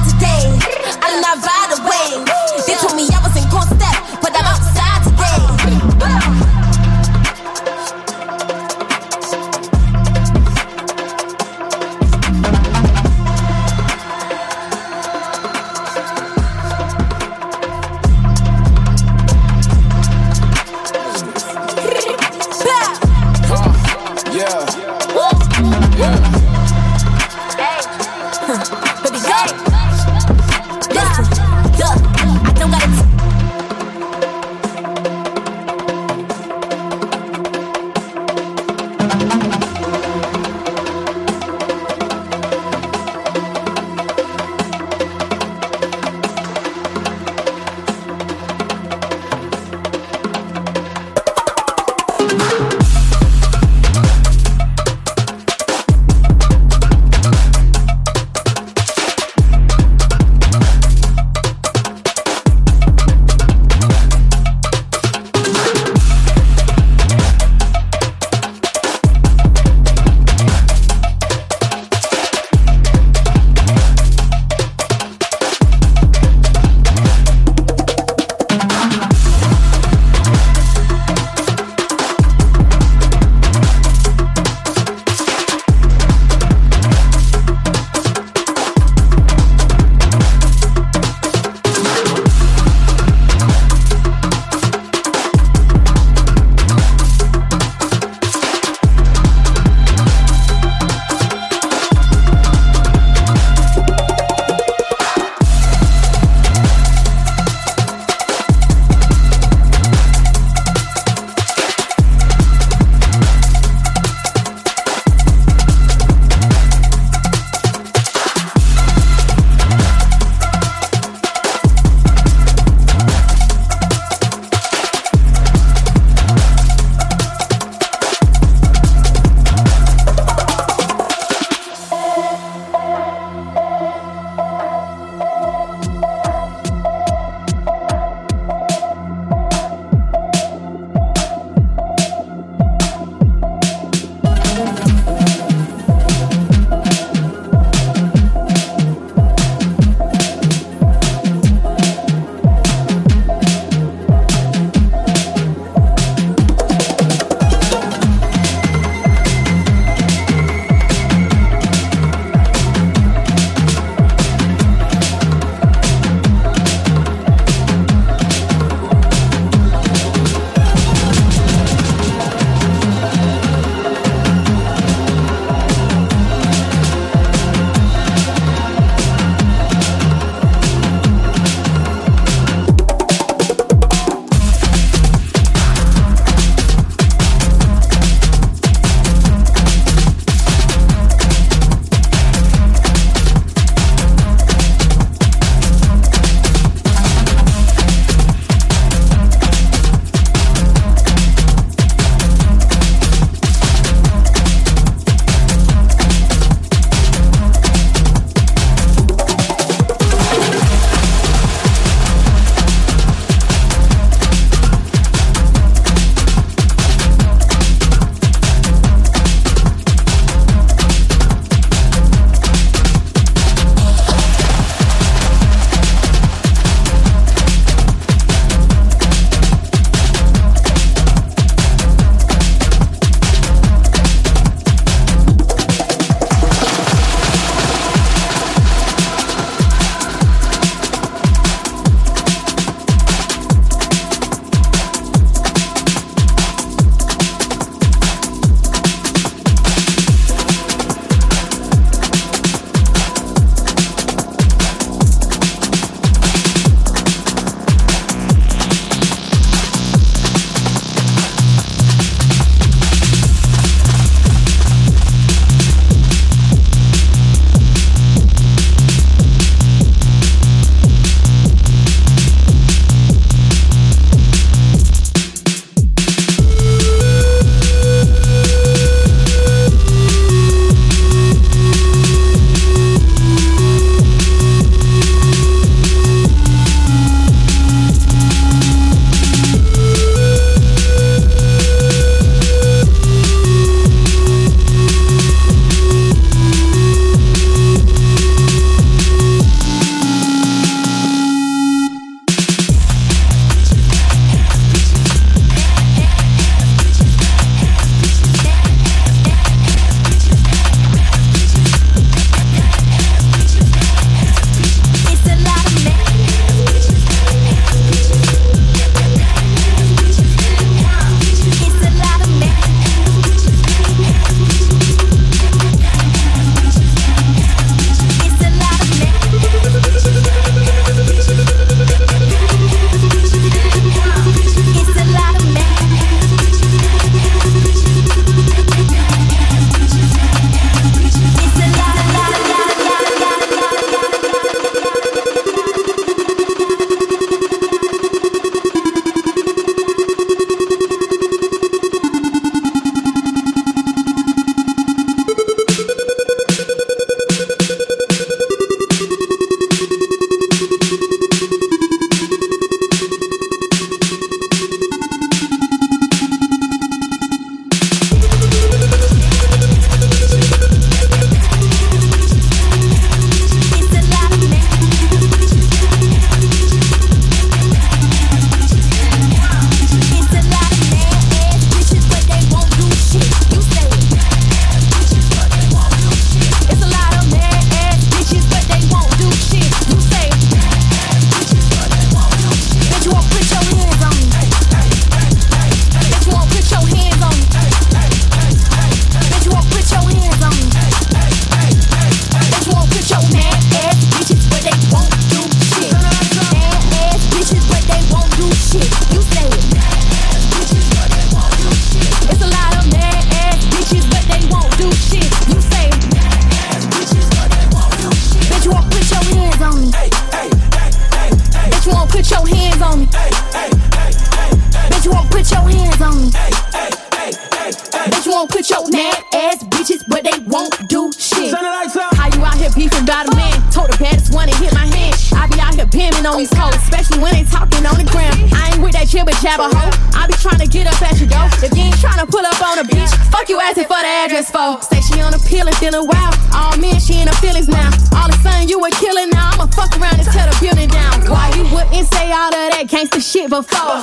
on these hoes, especially when they talking on the ground. I ain't with that jibber jabber hoe. I be trying to get up at your door. If you ain't trying to pull up on the beach, fuck you asking for the address for. Say she on a pill and feeling wild. All men, she in her feelings now. All of a sudden you a killer now. I'ma fuck around and tear the building down. Why you wouldn't say all of that gangster shit before?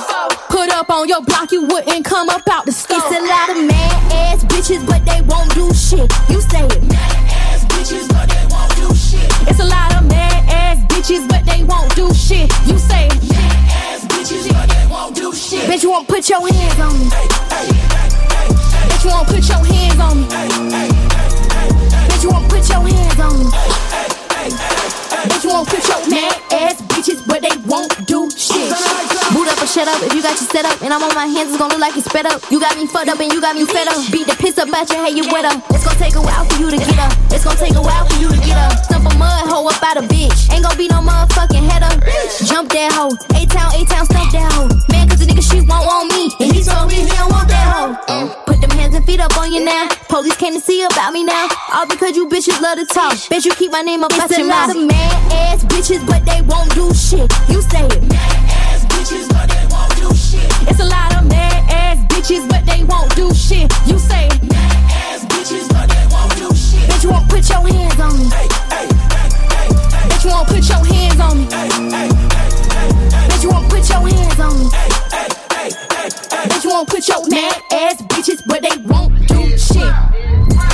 Put up on your block, you wouldn't come up out the store. It's a lot of mad ass bitches, but they won't do shit. You say it. Mad ass bitches, but they won't do shit. It's a lot of mad ass bitches, but they won't do shit. You say. Mad ass bitches, but they won't do shit. Bitch, you won't put your hands on me. Bitch, you won't put your hands on me. Bitch, you won't put your hands on me. Bitch, you won't put your mad ass bitches, but they won't do shit. Up shut up if you got your set up. And I'm on my hands, it's gonna look like you sped up. You got me fucked up and you got me fed up. Beat the piss up at your head, you wet up. It's gonna take a while for you to get up. It's gonna take a while for you to get up. Stump a mud hoe up out a bitch. Ain't gonna be no motherfucking head up. Jump that hoe. A town, A town, stump that hoe. Man, cause the nigga she won't want me. And he told me he don't want that hoe. Put them hands and feet up on you now. Police came to see about me now. All because you bitches love to talk. Bitch, you keep my name up It's out a lot of mad ass bitches, but they won't do shit. You say it. Mad ass bitches, but they won't do shit. It's a lot of mad ass bitches, but they won't do shit. You say. Mad ass bitches, but they won't do shit. Bitch, you won't put your hands on me. Bitch, you won't put your hands on me. Bitch, you won't put your hands on me. Bitch, you won't put your mad ass bitches, but they won't do shit.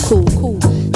Cool, cool.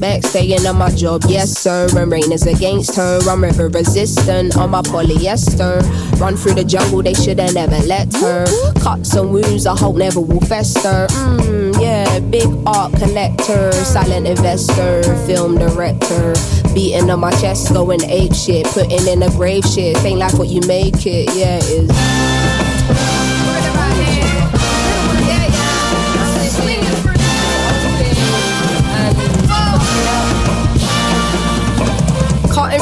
Back, staying on my job, yes sir. And rain is against her. I'm river resistant on my polyester. Run through the jungle, they shoulda never let her. Cuts and wounds, I hope never will fester. Mmm, yeah, big art collector, silent investor, film director. Beating on my chest, going ape shit, putting in a grave shit. Ain't like what you make it, yeah, it is.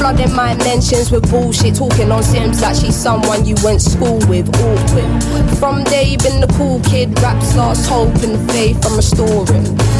flooding my mentions with bullshit. Talking on Sims like she's someone you went school with. Awkward. From day been the cool kid. Raps lost hope and faith I'm restoring.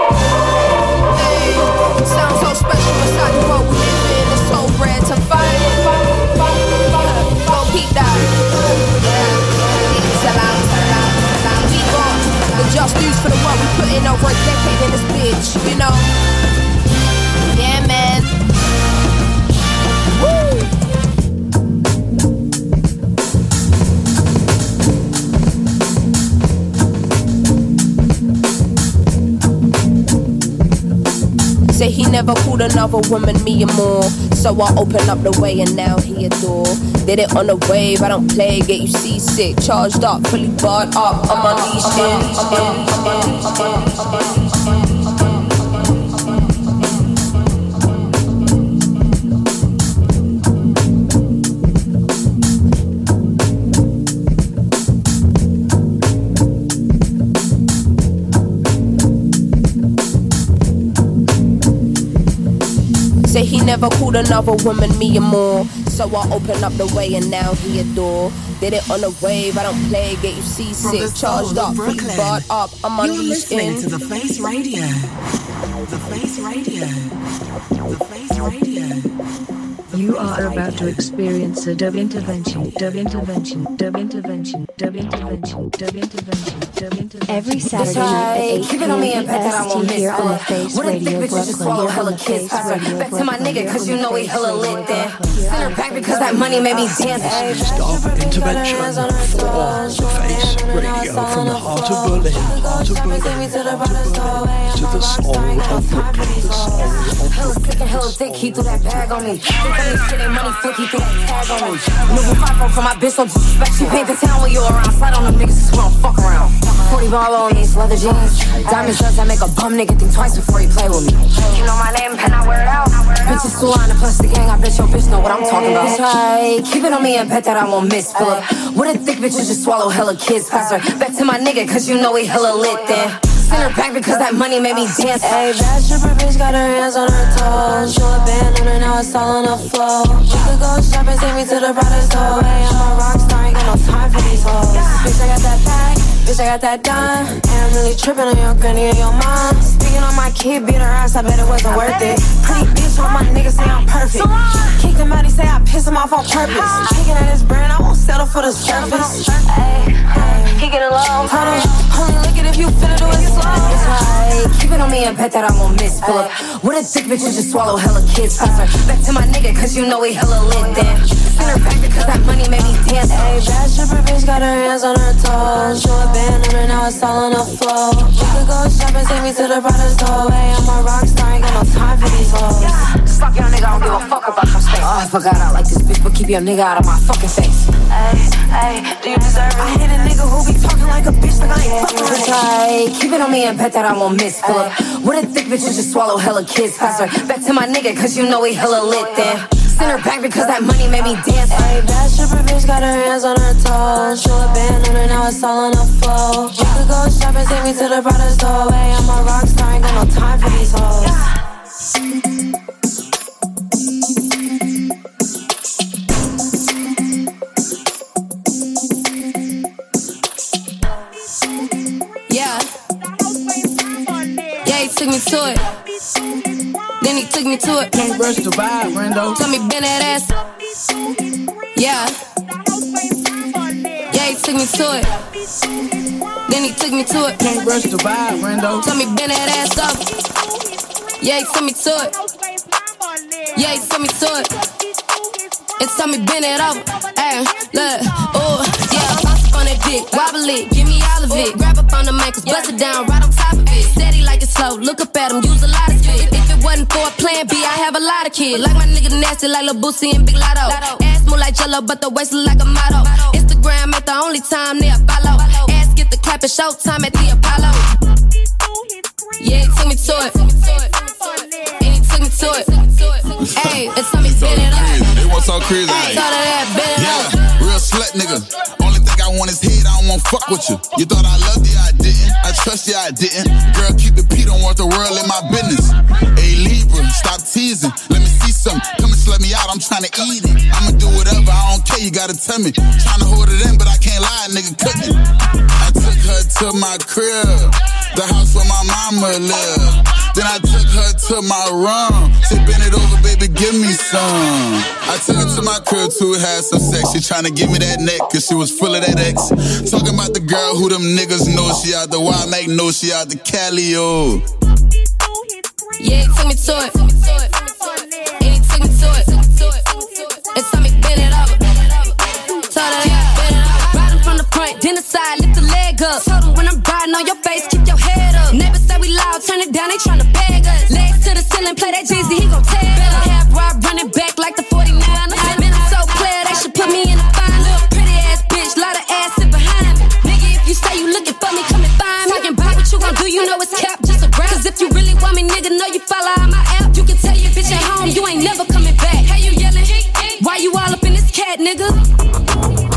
Just dues for the work we put in over a decade in this bitch, you know? Yeah, man. Woo! Say he never called another woman me and more. So I open up the way and now he adore. Did it on the wave, I don't play, get you seasick. Charged up, fully barred up, I'm unleashed Say he never called another woman me and more. So I open up the way and now he adore. Did it on the wave, I don't play, get you From the seasick. Charged up, fully barred up, I'm You're listening in. to the Face Radio. The Face Radio. The Face Radio. You are about to experience a dub intervention, dub intervention, dub intervention, dub intervention, dub intervention, dub intervention. Every Saturday night at 8 Keep it on me and bet that I won't p.m. miss here on the fuck. Face What a thick Radio bitch you just swallow hella the kids. Face Faster. Back to my Brooklyn. nigga, cause you know he hella lit there. Send her on back because that money made me dance. Stop intervention for the face radio from the heart of Berlin, heart of Berlin, heart of Berlin, to the soul of Brooklyn, the soul of Hella sick and hella thick, he threw that bag on me. Ain't money, flick, he threw that tag on me. Moving my phone for my bitch, don't disrespect. She paint the town when you around. Slide on them niggas, just wanna fuck around. 40 ball on these leather jeans. Diamond studs that make a bum nigga think twice before he play with me. You know my name, and I wear it out. Bitches too line, plus the gang, I bet your bitch know what I'm talking about. Right, keep it on me and bet that I won't miss. Pull up. What a thick bitch, you just swallow hella kids. Faster. Back to my nigga, cause you know he hella lit then. Send her back because that money made me dance. Hey, bad stripper bitch got her hands on her toes. Show a band on her, now it's all on the floor. She could go shopping, take me to the brightest store. Hey, I'm a rock star, ain't got no time for these hoes. Bitch, I got that bag, bitch, I got that dime. And I'm really tripping on your granny and your mom. Speaking on my kid, beat her ass, I bet it wasn't worth it. Pretty bitch, all my niggas say I'm perfect. Kick him out, he say I piss him off on purpose. Kicking at his brand, I won't settle for the surface. Ay, ay, he getting low. Hold on, only lick it if you finna do it slow. It's high. Keep it on me and bet that I won't miss. Pull up. What a thick bitch, you just swallow hella kids. Faster. Back to my nigga, cause you know he hella lit then. Send her back because that money made me dance. Hey, bad stripper bitch got her hands on her toes. Show a band on her, now it's all on the floor. She could go shopping, take me to the store. Hey, I'm a rock star, ain't got no time for these hoes. Fuck your nigga, I don't give a fuck about your space. Oh, I forgot I like this bitch, but keep your nigga out of my fucking face. Hey, hey, do you deserve it? I hit a nigga who be talking like a bitch, like I ain't fucking It's high. Keep it on me and bet that I won't miss. Pull up. What a thick bitch, you just swallow hella kids. Faster. Back to my nigga, cause you know he hella lit then. Send her back because that money made me dance. Hey, bad stripper bitch got her hands on her toes. Show a band on her, now it's all on the floor. She could go shopping, take me to the store. Hey, I'm a rock star, ain't got no time for these hoes. Yeah. Yeah, he took me to it. Then he took me to it. Can't rush the vibe, Rando. Tell me bend that ass. Yeah. Yeah, he took me to it. Then he took me to it. Can't rush the vibe, Rando. Tell me bend that ass up. Yeah, he took me to it. Yeah, he took me to it. And tell me bend it over. Ay, look, oh, yeah, up on that dick, wobble it, give me all of it. Grab up on the ankles, bust it down right on top of it. Steady like it's slow, look up at him, use a lot of spit. If it wasn't for a plan B, I have a lot of kids. Like my nigga nasty, like Lil Boosie and Big Lotto. Ass move like jello, but the waist look like a model. Instagram ain't the only time they follow. Ass get the clap at showtime at the Apollo. Yeah, he took me to it. And he took me to it. Hey, and tell me bend it up. They want so crazy. Hey, thought of that, bend it up. Yeah, real slut nigga. Only thing I don't want is head, I don't want fuck with you. You thought I loved you, I didn't. I trust you, I didn't. Girl, keep it P, don't want the world in my business. Hey Libra, stop teasing. Let me see something. Come and slut me out, I'm trying to eat it. I'ma do whatever, I don't care, you gotta tell me. Trying to hold it in, but I can't lie, nigga, couldn't. I took her to my crib, the house where my mama lived. Then I took her to my room. Said, bend it over, baby, give me some. I took her to my crib to have some sex. She tryna give me that neck, cause she was full of that X. Talking about the girl who them niggas know. She out the wild make know she out the Cali, oh. Yeah, took me to it. And he took me to it. And told me bend it up. Told her that, bend it up. Riding from the front, then the side, lift the leg up. Told her when I'm riding on your face, keep your head up. Neighbors say we loud, turn it down, they tryna bag us. Legs to the ceiling, play that Jeezy, he gon' tag me, nigga, know you follow my app. You can tell your bitch at home, you ain't never coming back. Hey, you yelling? Why you all up in this cat, nigga?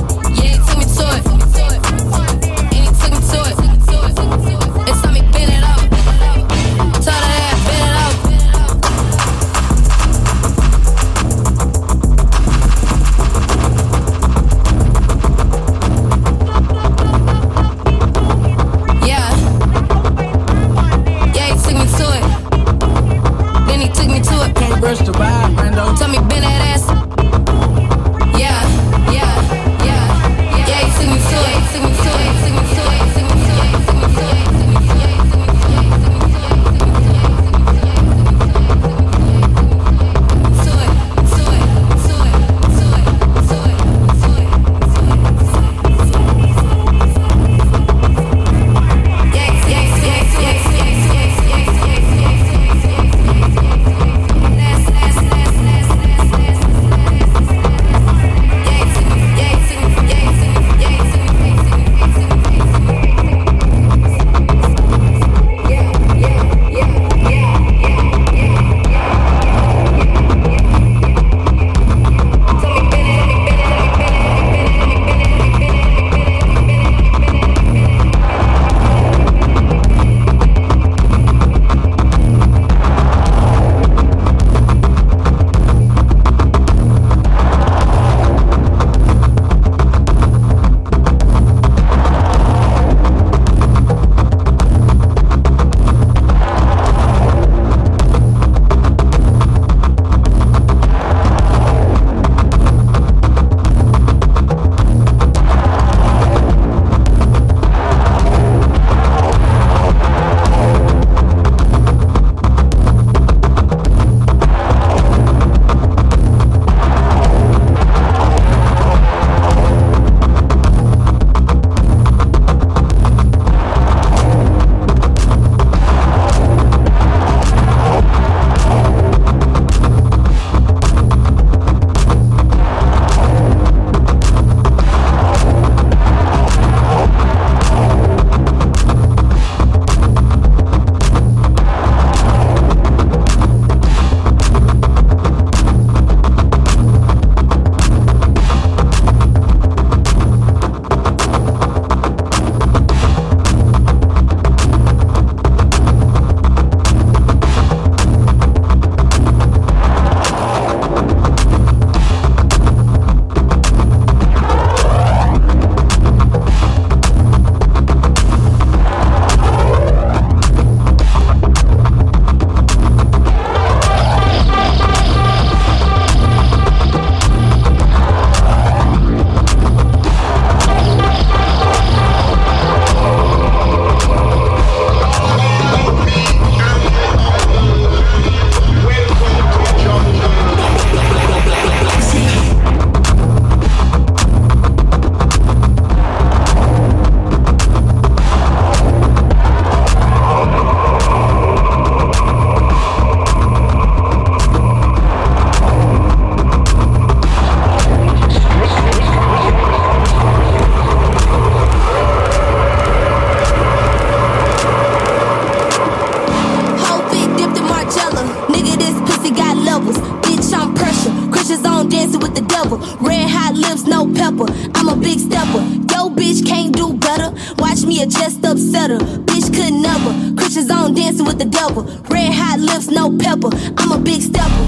Dancing with the devil. Red hot lips, no pepper. I'm a big stepper.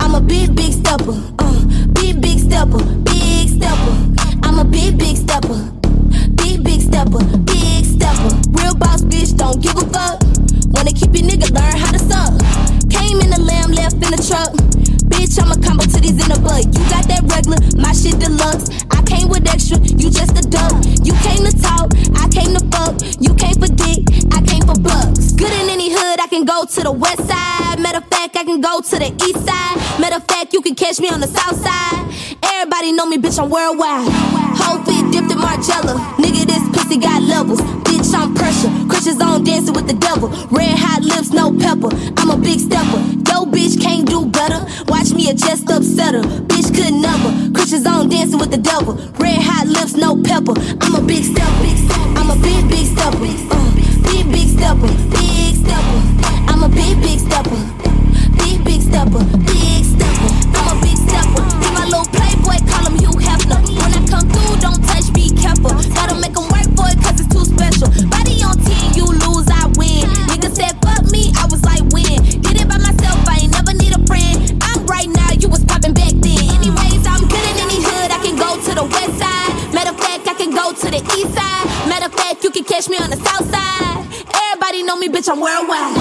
I'm a big, big stepper. Uh, big, big stepper. Big stepper. I'm a big, big stepper. Big, big stepper. Big stepper. Real boss bitch, don't give a fuck. Wanna keep your nigga learn how to suck. Came in the lamb, left in the truck. Bitch, I'm a combo to these in the butt. You got that regular, my shit deluxe. I came with extra, you just a duck. You came to talk, I came to fuck. You came for dick, I came for bucks. Good in any hood, I can go to the west side. Matter of fact, I can go to the east side. Matter of fact, you can catch me on the south side. Everybody know me, bitch, I'm worldwide. Whole fit dipped in Margiela. Nigga, this pussy got levels. Bitch, I'm pressure. Christians on dancing with the devil. Red hot lips, no pepper. I'm a big stepper. Yo, bitch, can't do better. Watch me a just upset her. Bitch could never. Christians on dancing with the devil. Red hot lips, no pepper. I'm a big stepper. I'm a big, big stepper. Uh, big, stepper. Big stepper. I'm a big, big stepper. Big, big stepper. Big stepper. I'm a big stepper. Be my little playboy, call him Hugh Hefner. When I come through, don't touch, be careful. Gotta make him work for it, cause it's too special. Body on 10, you lose, I win. Nigga said, fuck me, I was like, win. Did it by myself, I ain't never need a friend. I'm right now, you was popping back then. Anyways, I'm good in any hood, I can go to the west side. Matter of fact, I can go to the east side. Matter of fact, you can catch me on the south side. Everybody know me, bitch, I'm worldwide.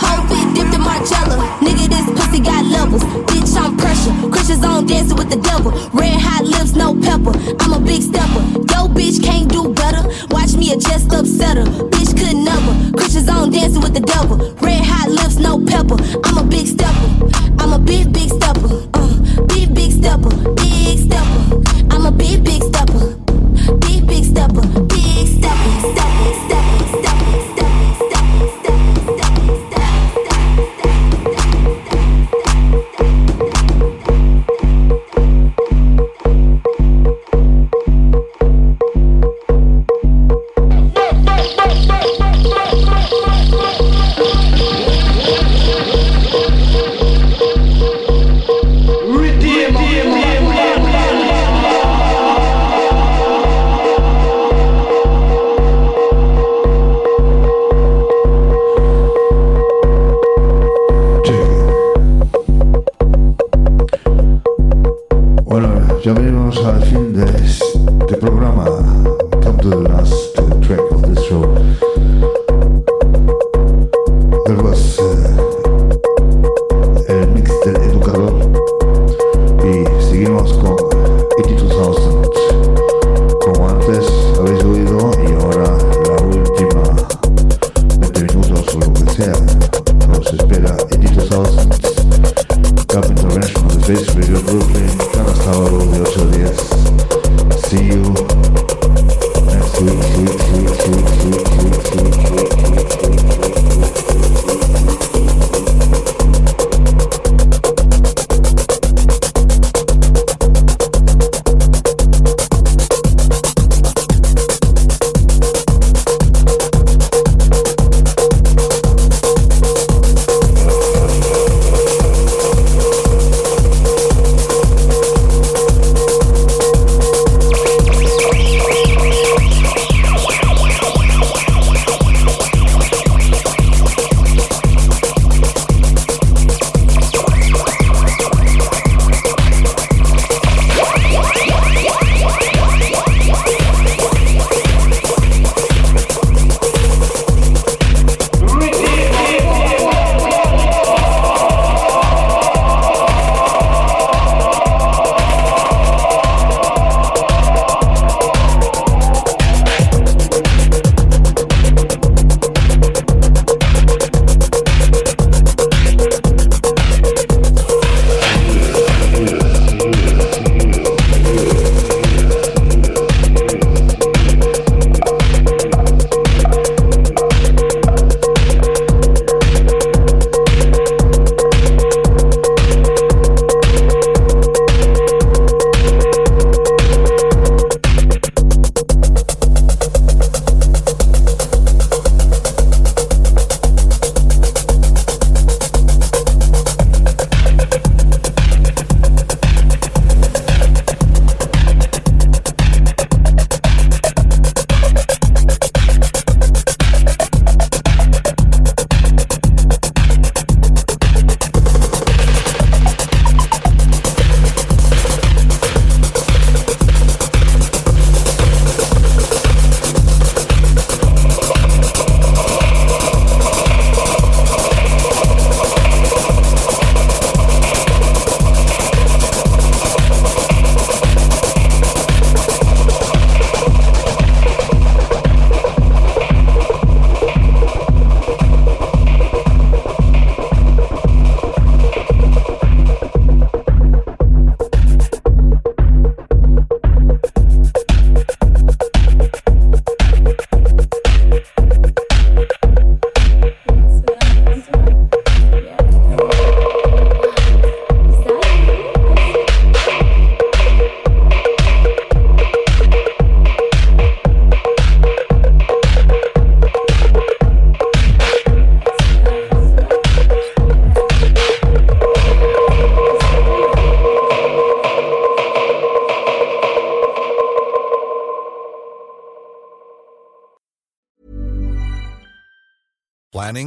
Whole fit dipped in Margiela. Nigga, this pussy got levels. Bitch, I'm pressure. Christians on dancing with the devil. Red hot lips, no pepper. I'm a big stepper. Yo, bitch, can't do better. Watch me a just upset her. Bitch could never. Christians on dancing with the devil. Red hot lips, no pepper. I'm a big stepper. I'm a big, big stepper. Uh, big. Big stepper.